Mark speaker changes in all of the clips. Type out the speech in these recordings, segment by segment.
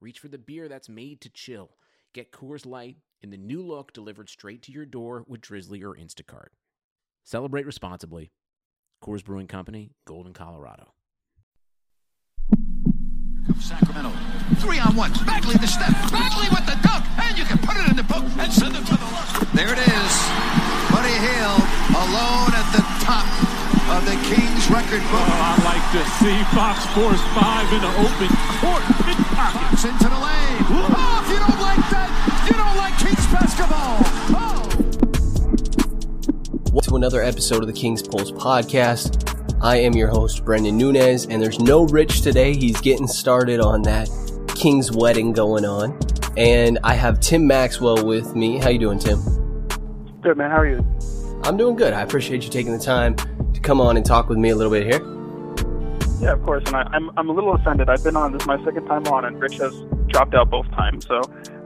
Speaker 1: reach for the beer that's made to chill. Get Coors Light in the new look delivered straight to your door with Drizly or Instacart. Celebrate responsibly. Coors Brewing Company, Golden, Colorado.
Speaker 2: Sacramento. Three on one. Bagley the step. Bagley with the dunk. And you can put it in the book and send it to the left. There it is. Buddy Hield alone at the top of the Kings record book.
Speaker 3: To see Fox Force 5 in the open court.
Speaker 2: Fox into the lane. Oh, if you don't like that, you don't like Kings basketball. Oh.
Speaker 4: Welcome to another episode of the King's Pulse podcast. I am your host, Brendan Nunez, and there's no Rich today. He's getting started on that King's wedding going on. And I have Tim Maxwell with me. How you doing, Tim?
Speaker 5: Good, man. How are you?
Speaker 4: I'm doing good. I appreciate you taking the time to come on and talk with me a little bit here.
Speaker 5: Yeah, of course. And I, I'm, I'm a little offended. I've been on, this is my second time on, and Rich has dropped out both times, so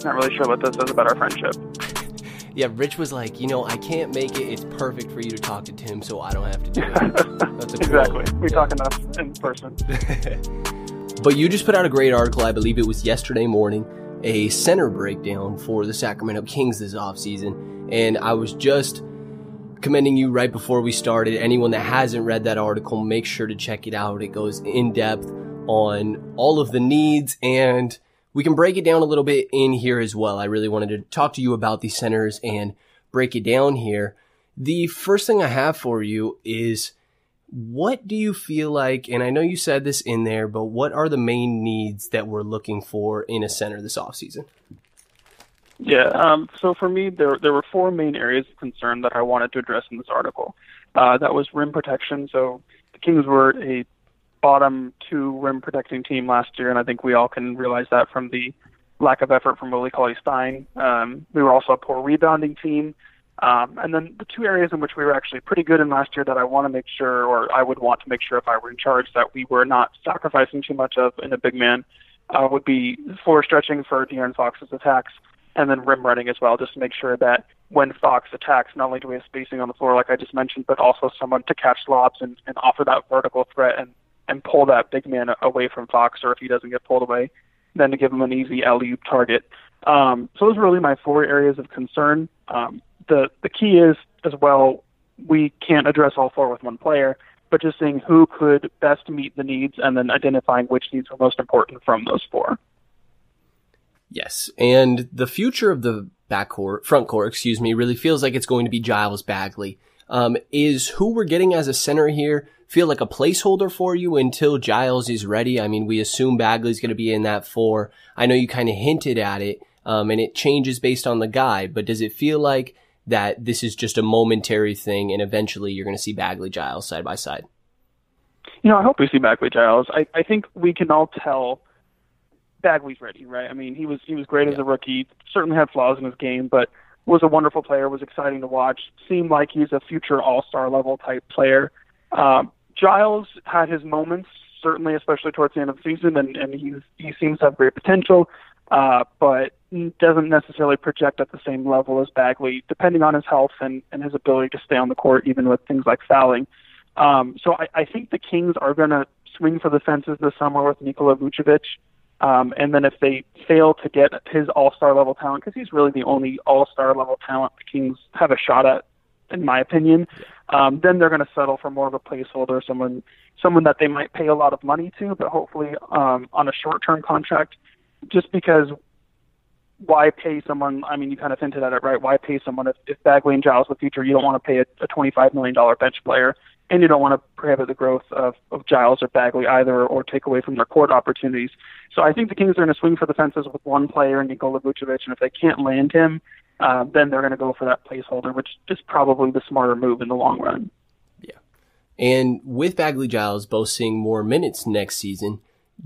Speaker 5: not really sure what this says about our friendship.
Speaker 4: Yeah, Rich was like, you know, I can't make it. It's perfect for you to talk to Tim, so I don't have to do it. That's a
Speaker 5: exactly. We
Speaker 4: Yeah.
Speaker 5: talk enough in person.
Speaker 4: But you just put out a great article, I believe it was yesterday morning, a center breakdown for the Sacramento Kings this offseason. And I was just commending you right before we started. Anyone that hasn't read that article, make sure to check it out. It goes in depth on all of the needs and we can break it down a little bit in here as well. I really wanted to talk to you about these centers and break it down here. The first thing I have for you is what do you feel like, and I know you said this in there, but what are the main needs that we're looking for in a center this offseason?
Speaker 5: Yeah. Um, so for me, there there were four main areas of concern that I wanted to address in this article. Uh, that was rim protection. So the Kings were a bottom two rim protecting team last year, and I think we all can realize that from the lack of effort from Willie Cauley Stein. Um, we were also a poor rebounding team. Um, and then the two areas in which we were actually pretty good in last year that I want to make sure, or I would want to make sure if I were in charge, that we were not sacrificing too much of in a big man, uh, would be floor stretching for De'Aaron Fox's attacks, and then rim running as well, just to make sure that when Fox attacks, not only do we have spacing on the floor, like I just mentioned, but also someone to catch lobs and, and offer that vertical threat and, and pull that big man away from Fox, or if he doesn't get pulled away, then to give him an easy alley-oop target. Um, so those are really my four areas of concern. Um, the the key is as well we can't address all four with one player, but just seeing who could best meet the needs and then identifying which needs are most important from those four.
Speaker 4: Yes, and the future of the backcourt, front court, excuse me, really feels like it's going to be Giles Bagley. Um, is who we're getting as a center here feel like a placeholder for you until Giles is ready? I mean, we assume Bagley's going to be in that four. I know you kind of hinted at it, um, and it changes based on the guy, but does it feel like that this is just a momentary thing and eventually you're going to see Bagley Giles side by side?
Speaker 5: You know, I hope we see Bagley Giles. I, I think we can all tell Bagley's ready, right? I mean, he was he was great as a rookie. Certainly had flaws in his game, but was a wonderful player. Was exciting to watch. Seemed like he's a future All Star level type player. Um, Giles had his moments, certainly, especially towards the end of the season, and and he he seems to have great potential, uh, but doesn't necessarily project at the same level as Bagley, depending on his health and and his ability to stay on the court, even with things like fouling. Um, so I, I think the Kings are going to swing for the fences this summer with Nikola Vucevic. Um, and then if they fail to get his all-star level talent, because he's really the only all-star level talent the Kings have a shot at, in my opinion, um, then they're going to settle for more of a placeholder, someone someone that they might pay a lot of money to, but hopefully um, on a short-term contract, just because why pay someone? I mean, you kind of hinted at it, right? Why pay someone if, if Bagley and Giles the future, you don't want to pay a, a $25 million bench player, and you don't want to prohibit the growth of, of Giles or Bagley either, or take away from their court opportunities. So I think the Kings are going to swing for the fences with one player, Nikola Vucevic, and if they can't land him, uh, then they're going to go for that placeholder, which is probably the smarter move in the long run. Yeah.
Speaker 4: And with Bagley Giles both seeing more minutes next season,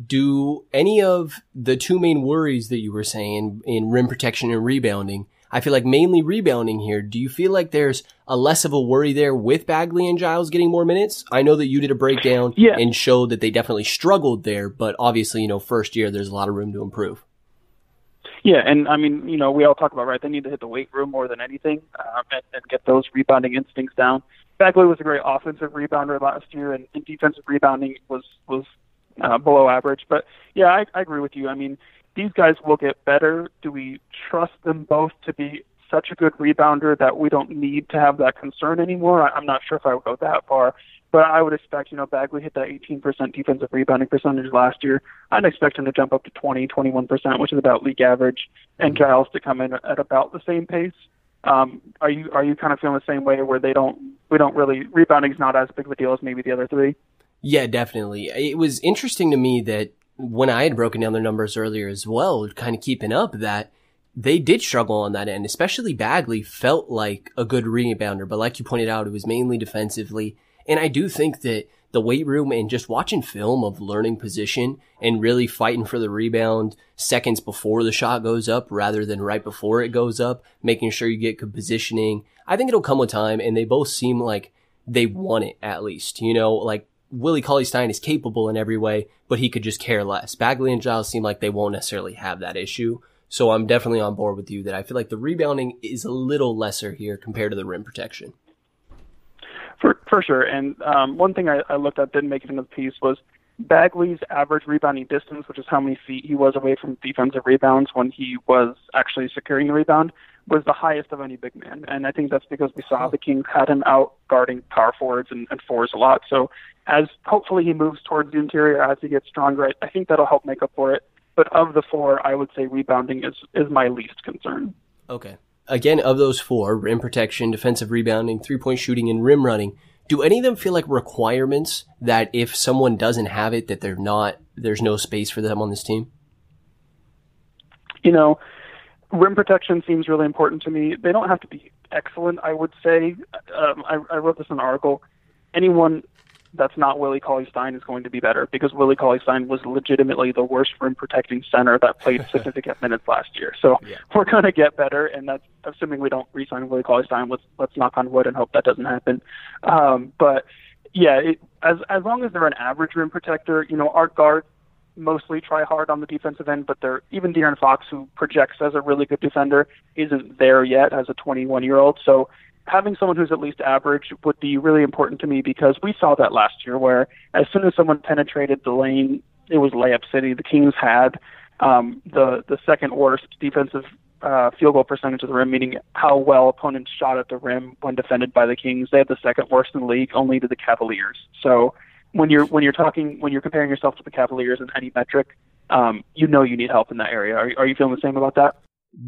Speaker 4: do any of the two main worries that you were saying in rim protection and rebounding? I feel like mainly rebounding here. Do you feel like there's a less of a worry there with Bagley and Giles getting more minutes? I know that you did a breakdown
Speaker 5: yeah.
Speaker 4: and showed that they definitely struggled there, but obviously, you know, first year there's a lot of room to improve.
Speaker 5: Yeah, and I mean, you know, we all talk about right. They need to hit the weight room more than anything, um, and, and get those rebounding instincts down. Bagley was a great offensive rebounder last year, and, and defensive rebounding was was uh, below average. But yeah, I, I agree with you. I mean, these guys will get better. Do we trust them both to be such a good rebounder that we don't need to have that concern anymore? I, I'm not sure if I would go that far. But I would expect, you know, Bagley hit that 18% defensive rebounding percentage last year. I'd expect him to jump up to 20, 21%, which is about league average, and Giles to come in at about the same pace. Um, are you are you kind of feeling the same way where they don't we don't really rebounding is not as big of a deal as maybe the other three?
Speaker 4: Yeah, definitely. It was interesting to me that when I had broken down their numbers earlier as well, kind of keeping up that they did struggle on that end, especially Bagley felt like a good rebounder, but like you pointed out, it was mainly defensively. And I do think that the weight room and just watching film of learning position and really fighting for the rebound seconds before the shot goes up rather than right before it goes up, making sure you get good positioning. I think it'll come with time and they both seem like they want it at least, you know, like Willie Cauley Stein is capable in every way, but he could just care less. Bagley and Giles seem like they won't necessarily have that issue. So I'm definitely on board with you that I feel like the rebounding is a little lesser here compared to the rim protection.
Speaker 5: For for sure. And um, one thing I, I looked at didn't make it into the piece was Bagley's average rebounding distance, which is how many feet he was away from defensive rebounds when he was actually securing the rebound, was the highest of any big man. And I think that's because we saw the Kings had him out guarding power forwards and, and fours a lot. So as hopefully he moves towards the interior as he gets stronger, I, I think that'll help make up for it. But of the four, I would say rebounding is, is my least concern.
Speaker 4: Okay. Again, of those four, rim protection, defensive rebounding, three point shooting, and rim running, do any of them feel like requirements that if someone doesn't have it, that they're not, there's no space for them on this team?
Speaker 5: You know, rim protection seems really important to me. They don't have to be excellent, I would say. Um, I, I wrote this in an article. Anyone that's not Willie Cauley Stein is going to be better because Willie Cauley Stein was legitimately the worst rim protecting center that played significant minutes last year. So yeah. we're going to get better, and that's assuming we don't re-sign Willie Cauley Stein. Let's let's knock on wood and hope that doesn't happen. Um, but yeah, it, as as long as they're an average rim protector, you know, our guards mostly try hard on the defensive end, but they're even De'Aaron Fox, who projects as a really good defender, isn't there yet as a 21 year old. So having someone who's at least average would be really important to me because we saw that last year where as soon as someone penetrated the lane, it was layup city. The Kings had um, the the second worst defensive uh, field goal percentage of the rim, meaning how well opponents shot at the rim when defended by the Kings. They had the second worst in the league, only to the Cavaliers. So when you're when you're talking when you're comparing yourself to the Cavaliers in any metric, um, you know you need help in that area. Are, are you feeling the same about that?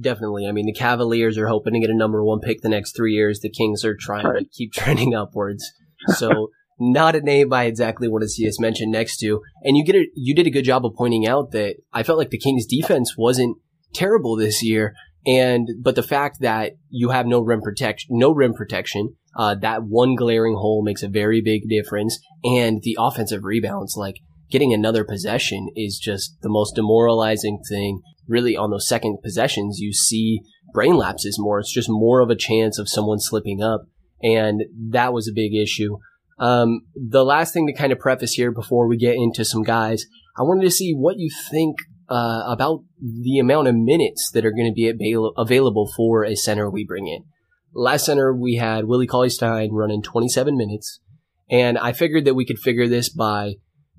Speaker 4: Definitely. I mean, the Cavaliers are hoping to get a number one pick the next three years. The Kings are trying right. to keep trending upwards. So not a name I exactly want to see us mentioned next to. And you get a, you did a good job of pointing out that I felt like the Kings defense wasn't terrible this year. And, but the fact that you have no rim protection, no rim protection, uh, that one glaring hole makes a very big difference. And the offensive rebounds, like getting another possession is just the most demoralizing thing really on those second possessions, you see brain lapses more. It's just more of a chance of someone slipping up. And that was a big issue. Um, the last thing to kind of preface here before we get into some guys, I wanted to see what you think uh, about the amount of minutes that are going to be avail- available for a center we bring in. Last center we had Willie Cauley Stein running 27 minutes, and I figured that we could figure this by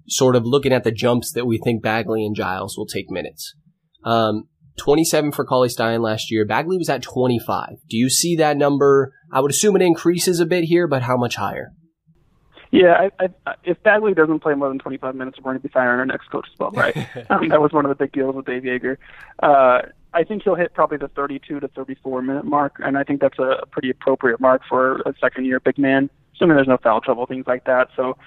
Speaker 4: sort of looking at the jumps that we think Bagley and Giles will take minutes. Um, 27 for Cauley Stein last year. Bagley was at 25. Do you see that number? I would assume it increases a bit here, but how much higher?
Speaker 5: Yeah, I, I, if Bagley doesn't play more than 25 minutes, we're going to be firing our next coach as well, right? um, that was one of the big deals with Dave Joerger. Uh, I think he'll hit probably the 32 to 34 minute mark, and I think that's a pretty appropriate mark for a second year big man, assuming there's no foul trouble, things like that. So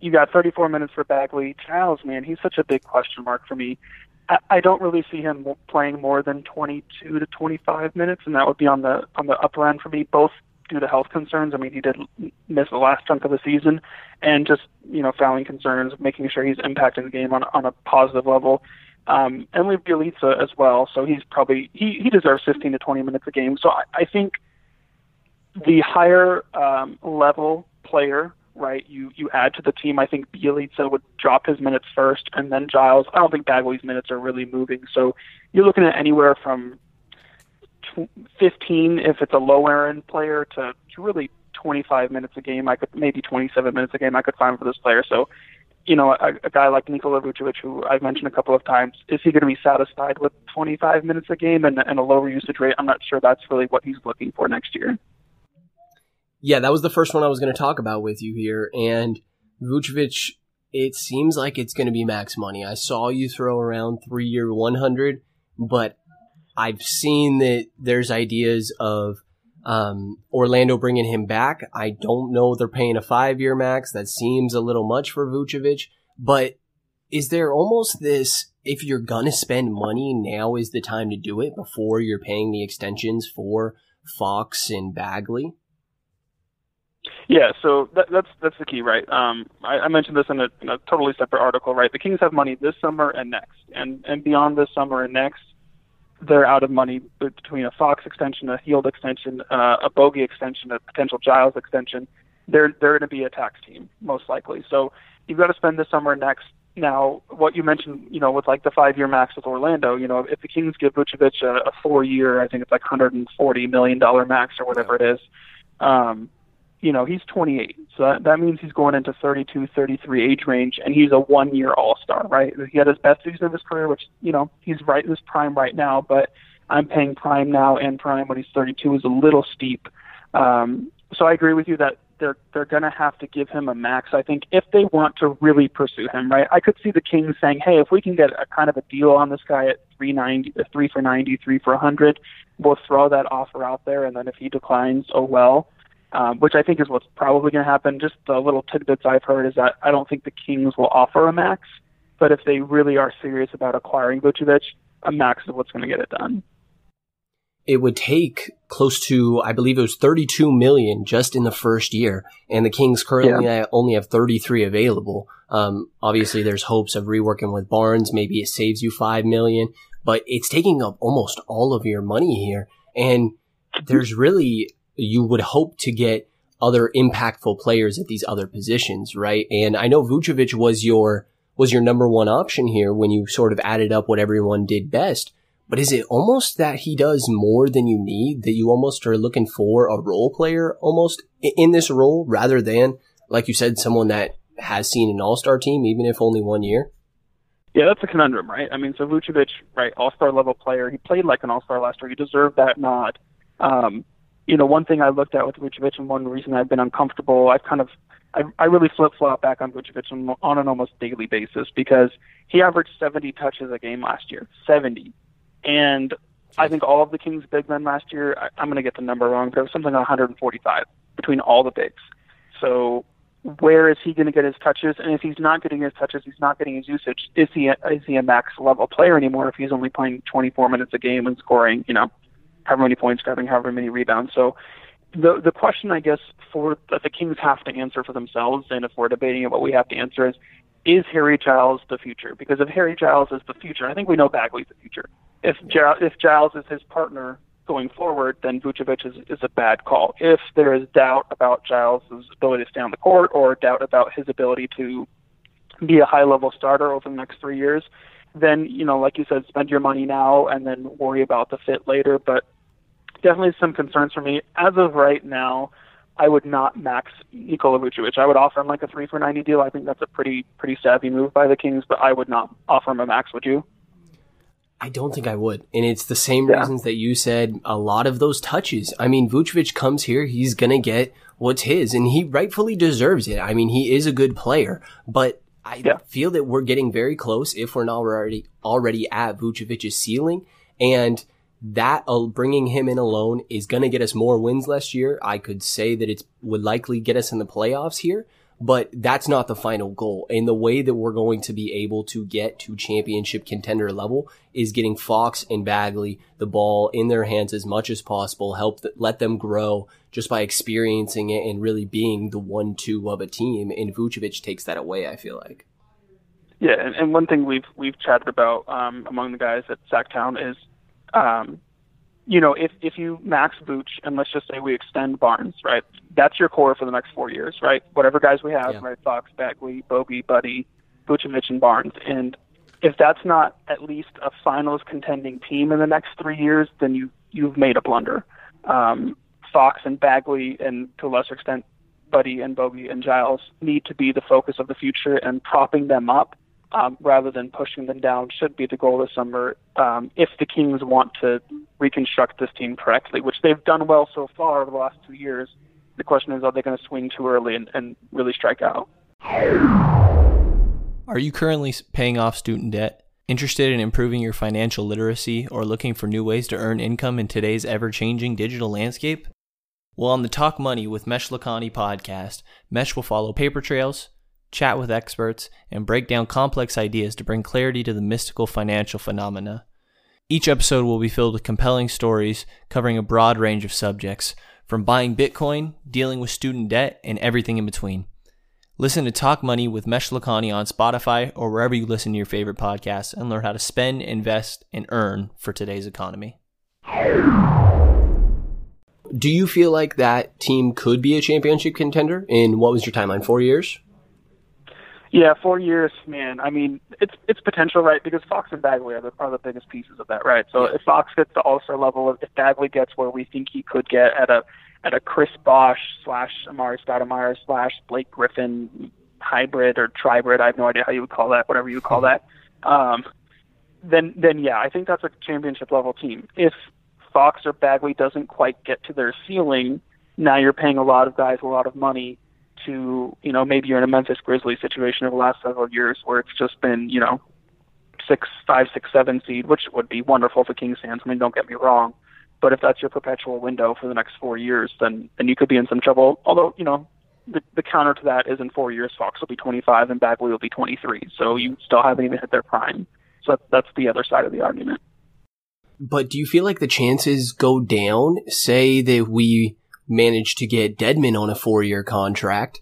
Speaker 5: you got 34 minutes for Bagley. Giles, man, he's such a big question mark for me. I, don't really see him playing more than 22 to 25 minutes, and that would be on the on the upper end for me. Both due to health concerns. I mean, he did miss the last chunk of the season, and just you know fouling concerns, making sure he's impacting the game on on a positive level. Um, and Lev Bjelica as well, so he's probably he he deserves 15 to 20 minutes a game. So I, I think the higher um, level player, right? You you add to the team. I think Bjelica would drop his minutes first, and then Giles. I don't think Bagley's minutes are really moving. So you're looking at anywhere from 15 if it's a low end player to, to really 25 minutes a game. I could maybe 27 minutes a game. I could find for this player. So, you know, a, a guy like Nikola Vucevic, who I've mentioned a couple of times, is he going to be satisfied with 25 minutes a game and, and a lower usage rate? I'm not sure that's really what he's looking for next year.
Speaker 4: Yeah, that was the first one I was going to talk about with you here. And Vucevic, it seems like it's going to be max money. I saw you throw around three year 100, but I've seen that there's ideas of um, Orlando bringing him back. I don't know they're paying a five year max. That seems a little much for Vucevic. But is there almost this if you're gonna spend money, now is the time to do it before you're paying the extensions for Fox and Bagley?
Speaker 5: Yeah, so that, that's that's the key, right? Um, I, I mentioned this in a, in a totally separate article, right? The Kings have money this summer and next, and and beyond this summer and next, they're out of money between a Fox extension, a Hield extension, uh, a Bogey extension, a potential Giles extension. They're they're going to be a tax team most likely. So you've got to spend this summer next. Now, what you mentioned, you know, with like the five-year max with Orlando, you know, if the Kings give Vucevic a, a four-year, I think it's like 140 million dollar max or whatever it is. Um, you know, he's 28. So that, that means he's going into 32, 33 age range, and he's a one year All Star, right? He had his best season of his career, which, you know, he's right in his prime right now, but I'm paying prime now and prime when he's 32 is a little steep. Um, so I agree with you that they're they're going to have to give him a max. I think if they want to really pursue him, right? I could see the Kings saying, "Hey, if we can get a kind of a deal on this guy at 390, uh, three for 90, three for 100, we'll throw that offer out there, and then if he declines, oh well." Um, which I think is what's probably going to happen. Just the little tidbits I've heard is that I don't think the Kings will offer a max, but if they really are serious about acquiring Vucevic, a max is what's going to get it done.
Speaker 4: It would take close to, I believe it was 32 million just in the first year, and the Kings currently yeah. only have 33 available. Um, obviously, there's hopes of reworking with Barnes. Maybe it saves you five million, but it's taking up almost all of your money here, and there's really you would hope to get other impactful players at these other positions, right? And I know Vucevic was your was your number one option here when you sort of added up what everyone did best. But is it almost that he does more than you need? That you almost are looking for a role player almost in this role rather than, like you said, someone that has seen an all star team, even if only one year?
Speaker 5: Yeah, that's a conundrum, right? I mean, so Vucevic, right, all star level player. He played like an all star last year. He deserved that nod. Um, you know, one thing I looked at with Vucevic and one reason I've been uncomfortable, I've kind of, I, I really flip flop back on Vucevic on, on an almost daily basis because he averaged 70 touches a game last year, 70. And I think all of the Kings big men last year, I, I'm going to get the number wrong, but it was something like 145 between all the bigs. So where is he going to get his touches? And if he's not getting his touches, he's not getting his usage. Is he a, is he a max level player anymore? If he's only playing 24 minutes a game and scoring, you know, however many points, grabbing however many rebounds. So the the question I guess for that the Kings have to answer for themselves, and if we're debating it, what we have to answer is is Harry Giles the future? Because if Harry Giles is the future, I think we know Bagley's the future. If if Giles is his partner going forward, then Vucevic is, is a bad call. If there is doubt about Giles' ability to stay on the court or doubt about his ability to be a high level starter over the next three years, then you know, like you said, spend your money now and then worry about the fit later. But definitely some concerns for me. As of right now, I would not max Nikola Vucevic. I would offer him like a three for ninety deal. I think that's a pretty pretty savvy move by the Kings, but I would not offer him a max. Would you?
Speaker 4: I don't think I would. And it's the same yeah. reasons that you said a lot of those touches. I mean, Vucevic comes here, he's going to get what's his, and he rightfully deserves it. I mean, he is a good player, but I yeah. feel that we're getting very close, if we're not already, already at Vucevic's ceiling. And that uh, bringing him in alone is going to get us more wins last year. I could say that it would likely get us in the playoffs here, but that's not the final goal. And the way that we're going to be able to get to championship contender level is getting Fox and Bagley the ball in their hands as much as possible, help th- let them grow just by experiencing it and really being the one two of a team. And Vucevic takes that away, I feel like.
Speaker 5: Yeah, and, one thing we've we've chatted about um, among the guys at Sacktown is, um, you know, if if you max Vooch and let's just say we extend Barnes, right? That's your core for the next four years, right? Whatever guys we have,
Speaker 4: Yeah.
Speaker 5: right? Fox, Bagley, Bogey, Buddy, Vucevic, and Barnes, and if that's not at least a finals contending team in the next three years, then you you've made a blunder. Um, Fox and Bagley, and to a lesser extent, Buddy and Bogey and Giles need to be the focus of the future, and propping them up um, rather than pushing them down should be the goal this summer. Um, if the Kings want to reconstruct this team correctly, which they've done well so far over the last two years, the question is, are they going to swing too early and, and really strike out?
Speaker 6: Are you currently paying off student debt? Interested in improving your financial literacy or looking for new ways to earn income in today's ever changing digital landscape? Well, on the Talk Money with Mesh Lakhani podcast, Mesh will follow paper trails, chat with experts, and break down complex ideas to bring clarity to the mystical financial phenomena. Each episode will be filled with compelling stories covering a broad range of subjects, from buying Bitcoin, dealing with student debt, and everything in between. Listen to Talk Money with Mesh Lakhani on Spotify or wherever you listen to your favorite podcasts and learn how to spend, invest, and earn for today's economy.
Speaker 4: Do you feel like that team could be a championship contender? And what was your timeline? Four years?
Speaker 5: Yeah, four years, man. I mean, it's it's potential, right? Because Fox and Bagley are the, are the biggest pieces of that, right? So if Fox gets to All Star level, if Bagley gets where we think he could get at a at a Chris Bosh slash Amar'e Stoudemire slash Blake Griffin hybrid or tribrid, I have no idea how you would call that, whatever you would call that. Um, then then yeah, I think that's a championship level team. If Fox or Bagley doesn't quite get to their ceiling, now you're paying a lot of guys a lot of money to, you know, maybe you're in a Memphis Grizzlies situation over the last several years where it's just been, you know, six, five, six, seven seed, which would be wonderful for Kings fans. I mean, don't get me wrong. But if that's your perpetual window for the next four years, then then you could be in some trouble. Although, you know, the, the counter to that is in four years, Fox will be 25 and Bagley will be 23. So you still haven't even hit their prime. So that, that's the other side of the argument.
Speaker 4: But do you feel like the chances go down? Say that we manage to get Dedmon on a four year contract.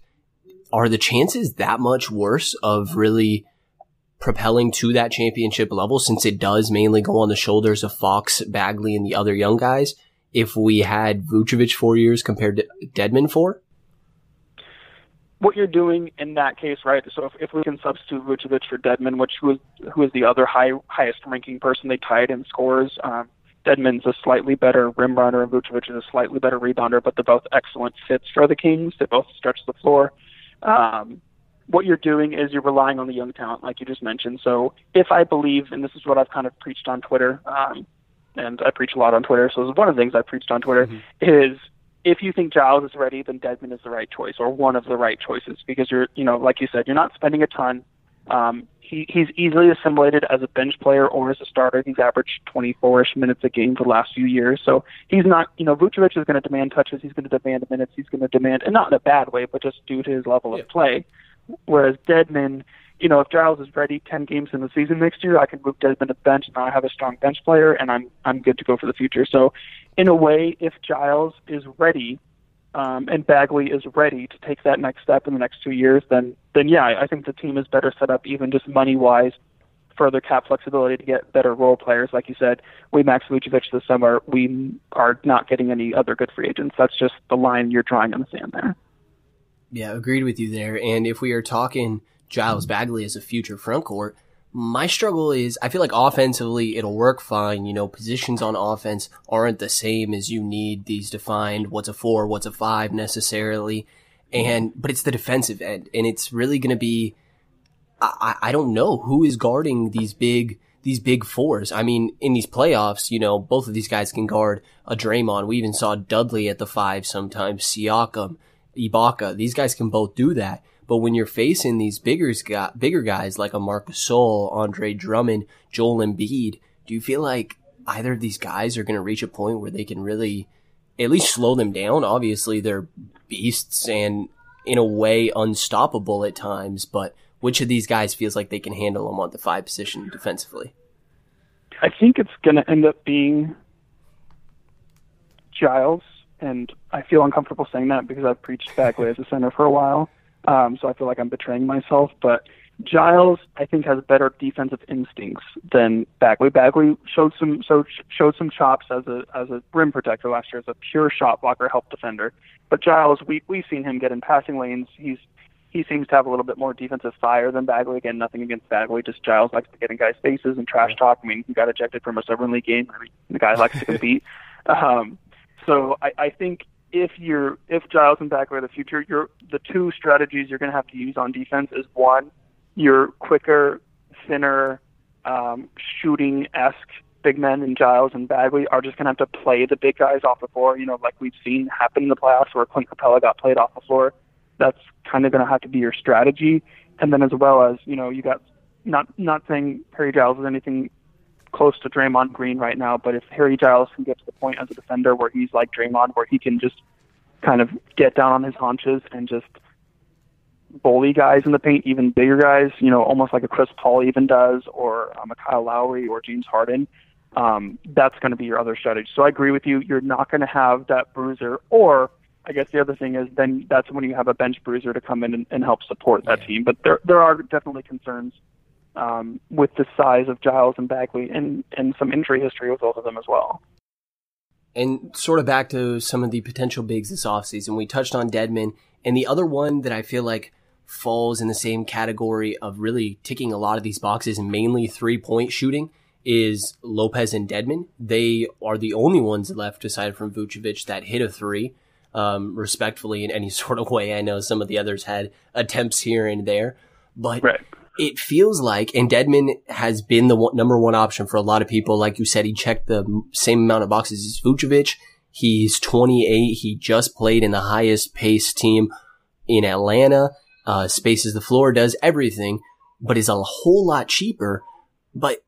Speaker 4: Are the chances that much worse of really propelling to that championship level since it does mainly go on the shoulders of Fox, Bagley, and the other young guys if we had Vucevic four years compared to Dedmon four?
Speaker 5: what you're doing in that case, right? So if, if we can substitute Vucevic for Dedmon, which is who is the other high highest ranking person they tied in scores, um, Dedmon's a slightly better rim runner and Vucevic is a slightly better rebounder, but they're both excellent fits for the Kings. They both stretch the floor. Um, what you're doing is you're relying on the young talent, like you just mentioned. So if I believe, and this is what I've kind of preached on Twitter, um, and I preach a lot on Twitter, so this is one of the things I preached on Twitter is if you think Giles is ready, then Dedmon is the right choice or one of the right choices because you're, you know, like you said, you're not spending a ton. Um, he, he's easily assimilated as a bench player or as a starter. He's averaged 24ish minutes a game for the last few years. So he's not, you know, Vucevic is going to demand touches. He's going to demand minutes. He's going to demand, and not in a bad way, but just due to his level of play. Whereas Dedmon, you know, if Giles is ready 10 games in the season next year, I can move Dedmon to the bench. Now I have a strong bench player, and I'm I'm good to go for the future. So, in a way, if Giles is ready, um, and Bagley is ready to take that next step in the next two years, then then yeah, I think the team is better set up, even just money wise, further cap flexibility to get better role players. Like you said, we max Vucevic this summer. We are not getting any other good free agents. That's just the line you're drawing on the sand there.
Speaker 4: Yeah, agreed with you there. And if we are talking Giles Bagley as a future front court, my struggle is I feel like offensively it'll work fine. You know, positions on offense aren't the same as you need these defined what's a four, what's a five necessarily. And but it's the defensive end, and it's really going to be. I, I don't know who is guarding these big these big fours. I mean, in these playoffs, you know, both of these guys can guard a Draymond. We even saw Dudley at the five sometimes, Siakam, Ibaka. These guys can both do that. But when you're facing these bigger, bigger guys like a Marc Gasol, Andre Drummond, Joel Embiid, do you feel like either of these guys are going to reach a point where they can really at least slow them down? Obviously, they're beasts and in a way unstoppable at times, but which of these guys feels like they can handle them on the five position defensively?
Speaker 5: I think it's going to end up being Giles, and I feel uncomfortable saying that because I've preached Bagley as a center for a while, um, so I feel like I'm betraying myself. But Giles, I think, has better defensive instincts than Bagley. Bagley showed some so showed some chops as a as a rim protector last year, as a pure shot blocker, help defender. But Giles, we we've seen him get in passing lanes. He's he seems to have a little bit more defensive fire than Bagley. Again, nothing against Bagley, just Giles likes to get in guys' faces and trash talk. I mean, he got ejected from a Summer League game. I mean, the guy likes to compete. Um, so I, I think if you're if Giles and Bagley are the future, you're the two strategies you're going to have to use on defense is one, your quicker, thinner, um, shooting esque big men and Giles and Bagley are just going to have to play the big guys off the floor. You know, like we've seen happen in the playoffs where Clint Capela got played off the floor. That's kind of going to have to be your strategy. And then as well as you know, you got not not saying Harry Giles is anything close to Draymond Green right now, but if Harry Giles can get to the point as a defender where he's like Draymond, where he can just kind of get down on his haunches and just bully guys in the paint, even bigger guys, you know, almost like a Chris Paul even does, or um, a Kyle Lowry or James Harden. Um, that's going to be your other strategy. So I agree with you. You're not going to have that bruiser, or I guess the other thing is then that's when you have a bench bruiser to come in and, and help support that team. But there there are definitely concerns um, with the size of Giles and Bagley and, and some injury history with both of them as well.
Speaker 4: And sort of back to some of the potential bigs this offseason, we touched on Dedmon, and the other one that I feel like falls in the same category of really ticking a lot of these boxes, mainly three point shooting, is Lopez and Dedmon. They are the only ones left, aside from Vucevic, that hit a three. Um, respectfully, in any sort of way, I know some of the others had attempts here and there, but
Speaker 5: right
Speaker 4: it feels like, and Dedmon has been the one, number one option for a lot of people. Like you said, he checked the same amount of boxes as Vucevic. He's 28. He just played in the highest pace team in Atlanta. Uh, spaces the floor, does everything, but is a whole lot cheaper. But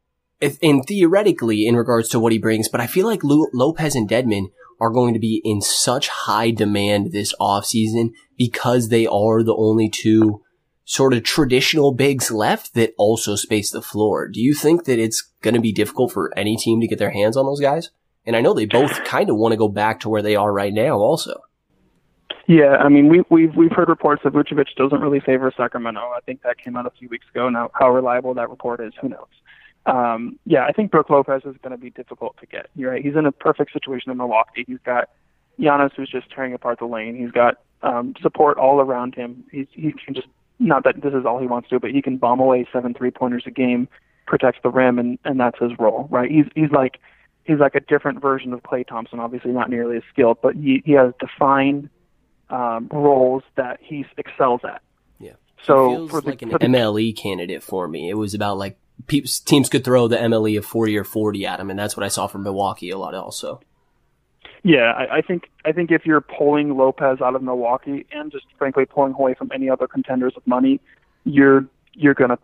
Speaker 4: and theoretically, in regards to what he brings, but I feel like Lu- Lopez and Dedmon are going to be in such high demand this offseason because they are the only two sort of traditional bigs left that also space the floor. Do you think that it's going to be difficult for any team to get their hands on those guys? And I know they both kind of want to go back to where they are right now also.
Speaker 5: Yeah, I mean, we, we've we've heard reports that Vucevic doesn't really favor Sacramento. I think that came out a few weeks ago. Now, how reliable that report is, who knows? Um, yeah, I think Brook Lopez is going to be difficult to get. You're right. He's in a perfect situation in Milwaukee. He's got Giannis who's just tearing apart the lane. He's got um, support all around him. He's, he can just not that this is all he wants to do, but he can bomb away seven three pointers a game, protects the rim, and and that's his role, right? He's he's like he's like a different version of Klay Thompson. Obviously, not nearly as skilled, but he he has defined um, roles that he excels at.
Speaker 4: Yeah.
Speaker 5: So
Speaker 4: he feels
Speaker 5: for the,
Speaker 4: like an
Speaker 5: the,
Speaker 4: MLE candidate for me. It was about like peeps, teams could throw the MLE of forty or forty at him, and that's what I saw from Milwaukee a lot also.
Speaker 5: Yeah, I, I think I think if you're pulling Lopez out of Milwaukee and just frankly pulling away from any other contenders with money, you're you're gonna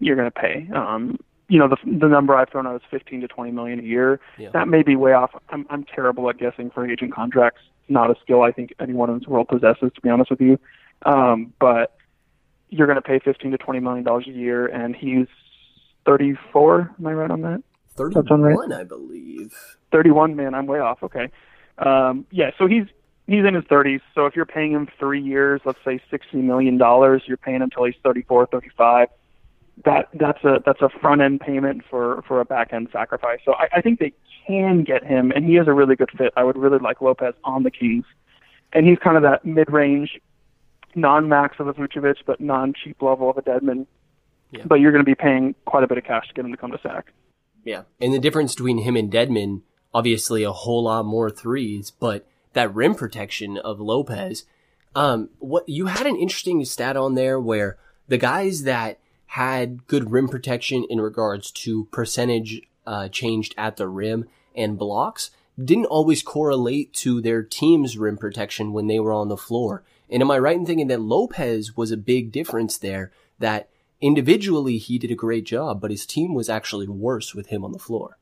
Speaker 5: you're gonna pay. Um, you know the the number I've thrown out is 15 to 20 million a year.
Speaker 4: Yeah.
Speaker 5: That may be way off. I'm I'm terrible at guessing free agent contracts. Not a skill I think anyone in this world possesses, to be honest with you. Um, but you're going to pay 15 to 20 million dollars a year, and he's 34. Am I right on that?
Speaker 4: Thirty-one,
Speaker 5: on right.
Speaker 4: I believe.
Speaker 5: 31. Man, I'm way off. Okay. Um, yeah, so he's he's in his 30s. So if you're paying him three years, let's say 60 million dollars, you're paying him until he's 34, 35. That that's a that's a front end payment for for a back end sacrifice. So I, I think they can get him, and he is a really good fit. I would really like Lopez on the Kings, and he's kind of that mid range, non max of a Vucevic, but non cheap level of a Dedmon.
Speaker 4: Yeah.
Speaker 5: But you're going to be paying quite a bit of cash to get him to come to Sac.
Speaker 4: Yeah. And the difference between him and Dedmon, obviously a whole lot more threes, but that rim protection of Lopez, um, what you had an interesting stat on there where the guys that had good rim protection in regards to percentage uh, changed at the rim and blocks didn't always correlate to their team's rim protection when they were on the floor. And am I right in thinking that Lopez was a big difference there? That individually he did a great job, but his team was actually worse with him on the floor.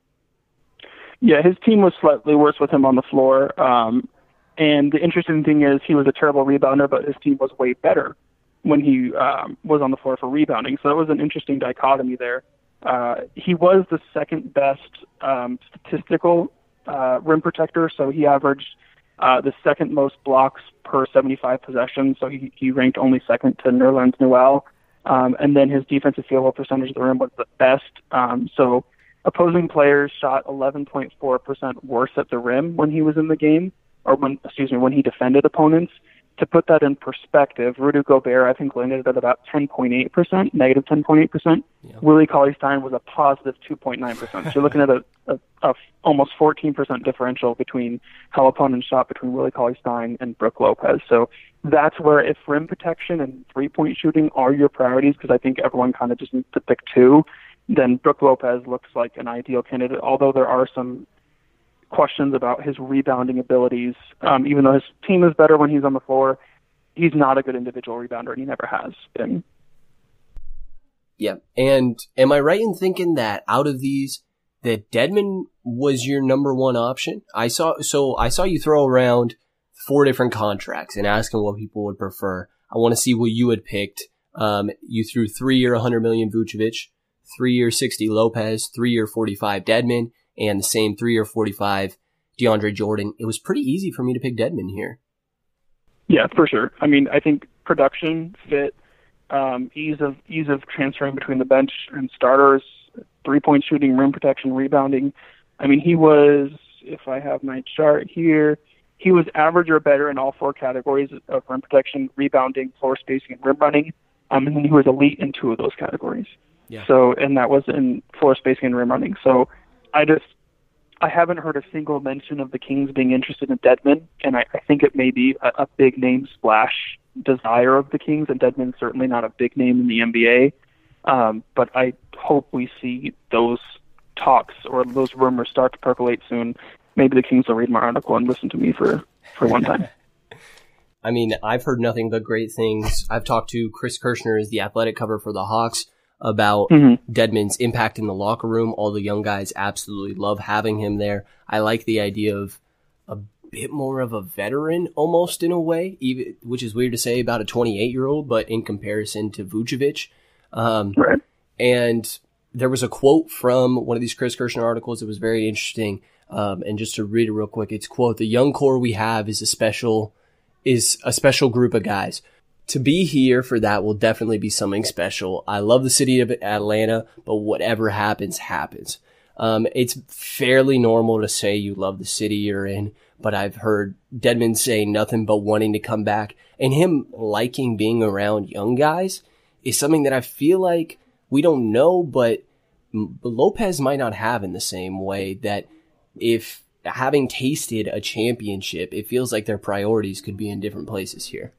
Speaker 5: Yeah, his team was slightly worse with him on the floor. Um, And the interesting thing is, he was a terrible rebounder, but his team was way better when he um, was on the floor for rebounding. So that was an interesting dichotomy there. Uh, he was the second best um, statistical uh, rim protector, so he averaged uh, the second most blocks per 75 possessions. So he, he ranked only second to Nerlens Noel. Um, and then his defensive field goal percentage of the rim was the best. Um, so opposing players shot 11.4% worse at the rim when he was in the game, or when, excuse me, when he defended opponents to put that in perspective, Rudy Gobert, I think, landed at about 10.8%, negative 10.8%. Yeah. Willie Cauley Stein was a positive 2.9%. So you're looking at a, a, a almost 14% differential between how opponents shot between Willie Cauley Stein and Brook Lopez. So that's where if rim protection and three point shooting are your priorities, because I think everyone kind of just needs to pick two, then Brook Lopez looks like an ideal candidate, although there are some questions about his rebounding abilities. Um, even though his team is better when he's on the floor, he's not a good individual rebounder, and he never has been.
Speaker 4: Yeah, and am I right in thinking that out of these, that Dedmon was your number one option? I saw so I saw you throw around four different contracts and asking what people would prefer. I want to see what you had picked. Um, you threw three year 100 million Vucevic, three year 60 Lopez, three year 45 Dedmon, and the same three year 45 DeAndre Jordan, it was pretty easy for me to pick Dedmon here.
Speaker 5: Yeah, for sure. I mean, I think production, fit, um, ease of ease of transferring between the bench and starters, three point shooting, rim protection, rebounding. I mean, he was, if I have my chart here, he was average or better in all four categories of rim protection, rebounding, floor spacing, and rim running. Um, and then he was elite in two of those categories. Yeah. So, and that was in floor spacing and rim running. So, I just I haven't heard a single mention of the Kings being interested in Dedmon, and I, I think it may be a, a big name splash desire of the Kings, and Dedmon's certainly not a big name in the NBA. Um, but I hope we see those talks or those rumors start to percolate soon. Maybe the Kings will read my article and listen to me for, for one time.
Speaker 4: I mean, I've heard nothing but great things. I've talked to Chris Kirschner, is the athletic cover for the Hawks about mm-hmm. Dedmon's impact in the locker room. All the young guys absolutely love having him there. I like the idea of a bit more of a veteran almost in a way, even, which is weird to say about a 28 year old, but in comparison to Vucevic. Um, right. And there was a quote from one of these Chris Kirschner articles that was very interesting. Um, and just to read it real quick, it's quote, the young core we have is a special, is a special group of guys to be here for that will definitely be something special. I love the city of Atlanta, but whatever happens, happens. Um, it's fairly normal to say you love the city you're in, but I've heard Dedmon say nothing but wanting to come back and him liking being around young guys is something that I feel like we don't know, but Lopez might not have in the same way that if having tasted a championship, it feels like their priorities could be in different places here.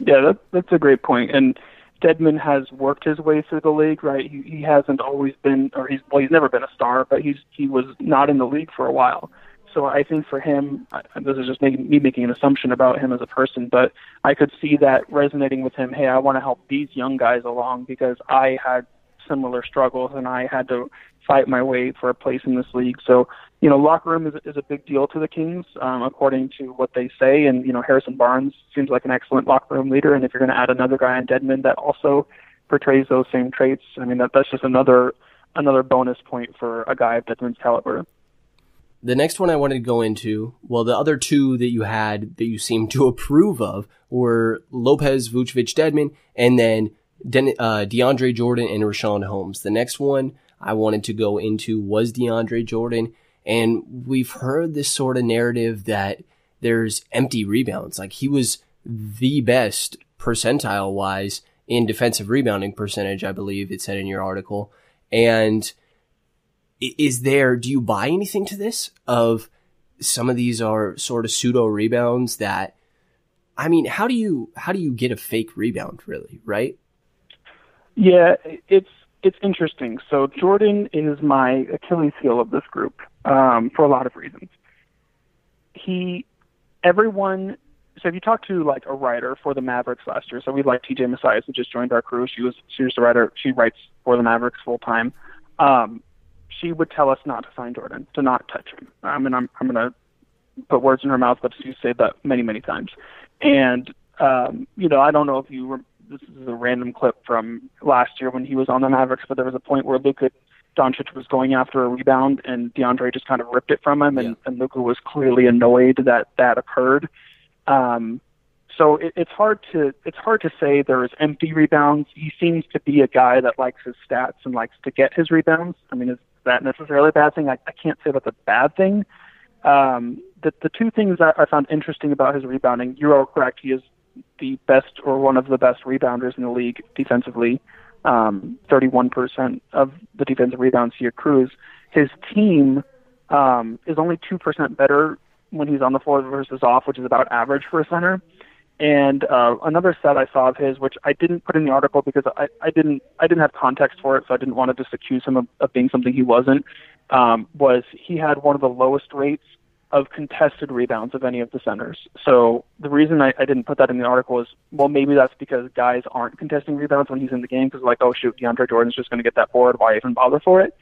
Speaker 5: Yeah, that, that's a great point. And Dedmon has worked his way through the league, right? He, he hasn't always been, or he's well, he's never been a star, but he's he was not in the league for a while. So I think for him, I, this is just making, me making an assumption about him as a person, but I could see that resonating with him. Hey, I want to help these young guys along because I had similar struggles and I had to fight my way for a place in this league. So, you know, locker room is, is a big deal to the Kings, um, according to what they say. And, you know, Harrison Barnes seems like an excellent locker room leader. And if you're going to add another guy in Dedmon that also portrays those same traits, I mean, that, that's just another, another bonus point for a guy of Dedmon's caliber.
Speaker 4: The next one I wanted to go into, well, the other two that you had that you seemed to approve of were Lopez, Vucevic, Dedmon, and then De- uh, DeAndre Jordan and Richaun Holmes. The next one I wanted to go into was DeAndre Jordan. And we've heard this sort of narrative that there's empty rebounds. Like he was the best percentile wise in defensive rebounding percentage, I believe it said in your article. And is there, do you buy anything to this of some of these are sort of pseudo rebounds that, I mean, how do you, how do you get a fake rebound really, right?
Speaker 5: Yeah, it's it's interesting. So Jordan is my Achilles heel of this group um, for a lot of reasons. He, everyone. So if you talk to like a writer for the Mavericks last year, so we like TJ Messias who just joined our crew. She was she was the writer. She writes for the Mavericks full time. Um, she would tell us not to sign Jordan, to not touch him. I mean, I'm I'm gonna put words in her mouth, but she said that many, many times. And um, you know, I don't know if you. This is a random clip from last year when he was on the Mavericks, but there was a point where Luka Doncic was going after a rebound, and DeAndre just kind of ripped it from him, and, yeah. and Luka was clearly annoyed that that occurred. Um, so it, it's hard to it's hard to say there's empty rebounds. He seems to be a guy that likes his stats and likes to get his rebounds. I mean, is that necessarily a bad thing? I, I can't say that's a bad thing. Um, the the two things that I found interesting about his rebounding, you are all correct. He is the best or one of the best rebounders in the league defensively. Um, 31% of the defensive rebounds he accrues. His team um, is only 2% better when he's on the floor versus off, which is about average for a center. And uh, another stat I saw of his, which I didn't put in the article because I, I didn't I didn't have context for it, so I didn't want to just accuse him of, of being something he wasn't. Um, was he had one of the lowest rates of contested rebounds of any of the centers. So the reason I, I didn't put that in the article is, well, maybe that's because guys aren't contesting rebounds when he's in the game because like, oh shoot, DeAndre Jordan's just going to get that board. Why even bother for it?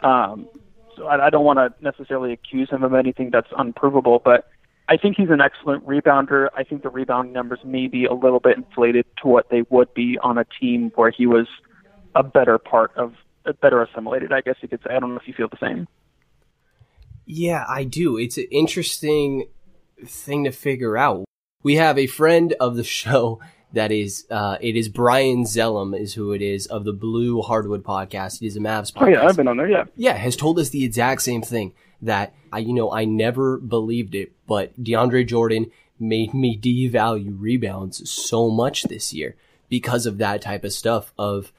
Speaker 5: Um, so I, I don't want to necessarily accuse him of anything that's unprovable, but I think he's an excellent rebounder. I think the rebound numbers may be a little bit inflated to what they would be on a team where he was a better part of, a better assimilated. I guess you could say. I don't know if you feel the same.
Speaker 4: Yeah, I do. It's an interesting thing to figure out. We have a friend of the show that is, uh, it is Brian Zellum is who it is of the Blue Hardwood podcast. It is a Mavs podcast. Oh
Speaker 5: yeah, I've been on there. Yeah,
Speaker 4: yeah, has told us the exact same thing that I, you know, I never believed it, but DeAndre Jordan made me devalue rebounds so much this year because of that type of stuff of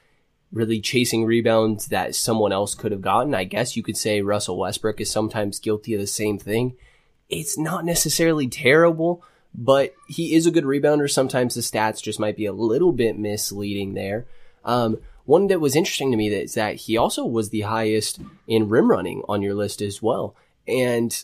Speaker 4: really chasing rebounds that someone else could have gotten. I guess you could say Russell Westbrook is sometimes guilty of the same thing. It's not necessarily terrible, but he is a good rebounder. Sometimes the stats just might be a little bit misleading there. Um, one that was interesting to me is that he also was the highest in rim running on your list as well. And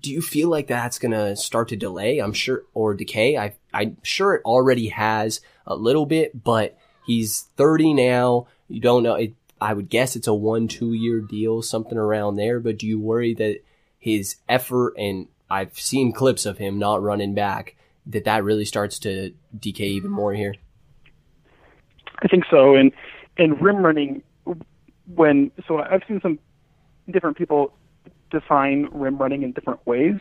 Speaker 4: do you feel like that's going to start to delay? I'm sure, or decay. I, I'm sure it already has a little bit, but he's 30 now. You don't know. It, I would guess it's a one, two year deal, something around there. But do you worry that his effort and I've seen clips of him not running back that that really starts to decay even more here?
Speaker 5: I think so. And and rim running, when so I've seen some different people define rim running in different ways,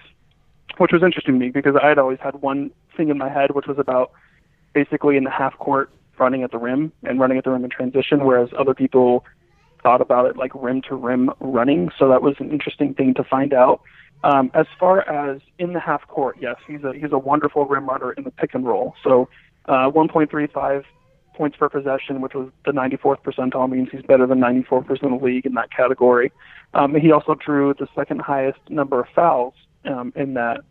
Speaker 5: which was interesting to me because I had always had one thing in my head, which was about basically in the half court running at the rim and running at the rim in transition, whereas other people thought about it like rim to rim running. So that was an interesting thing to find out. Um, as far as in the half court, yes, he's a he's a wonderful rim runner in the pick and roll. So uh, 1.35 points per possession, which was the 94th percentile, means he's better than 94% of the league in that category. Um, he also drew the second highest number of fouls um, in that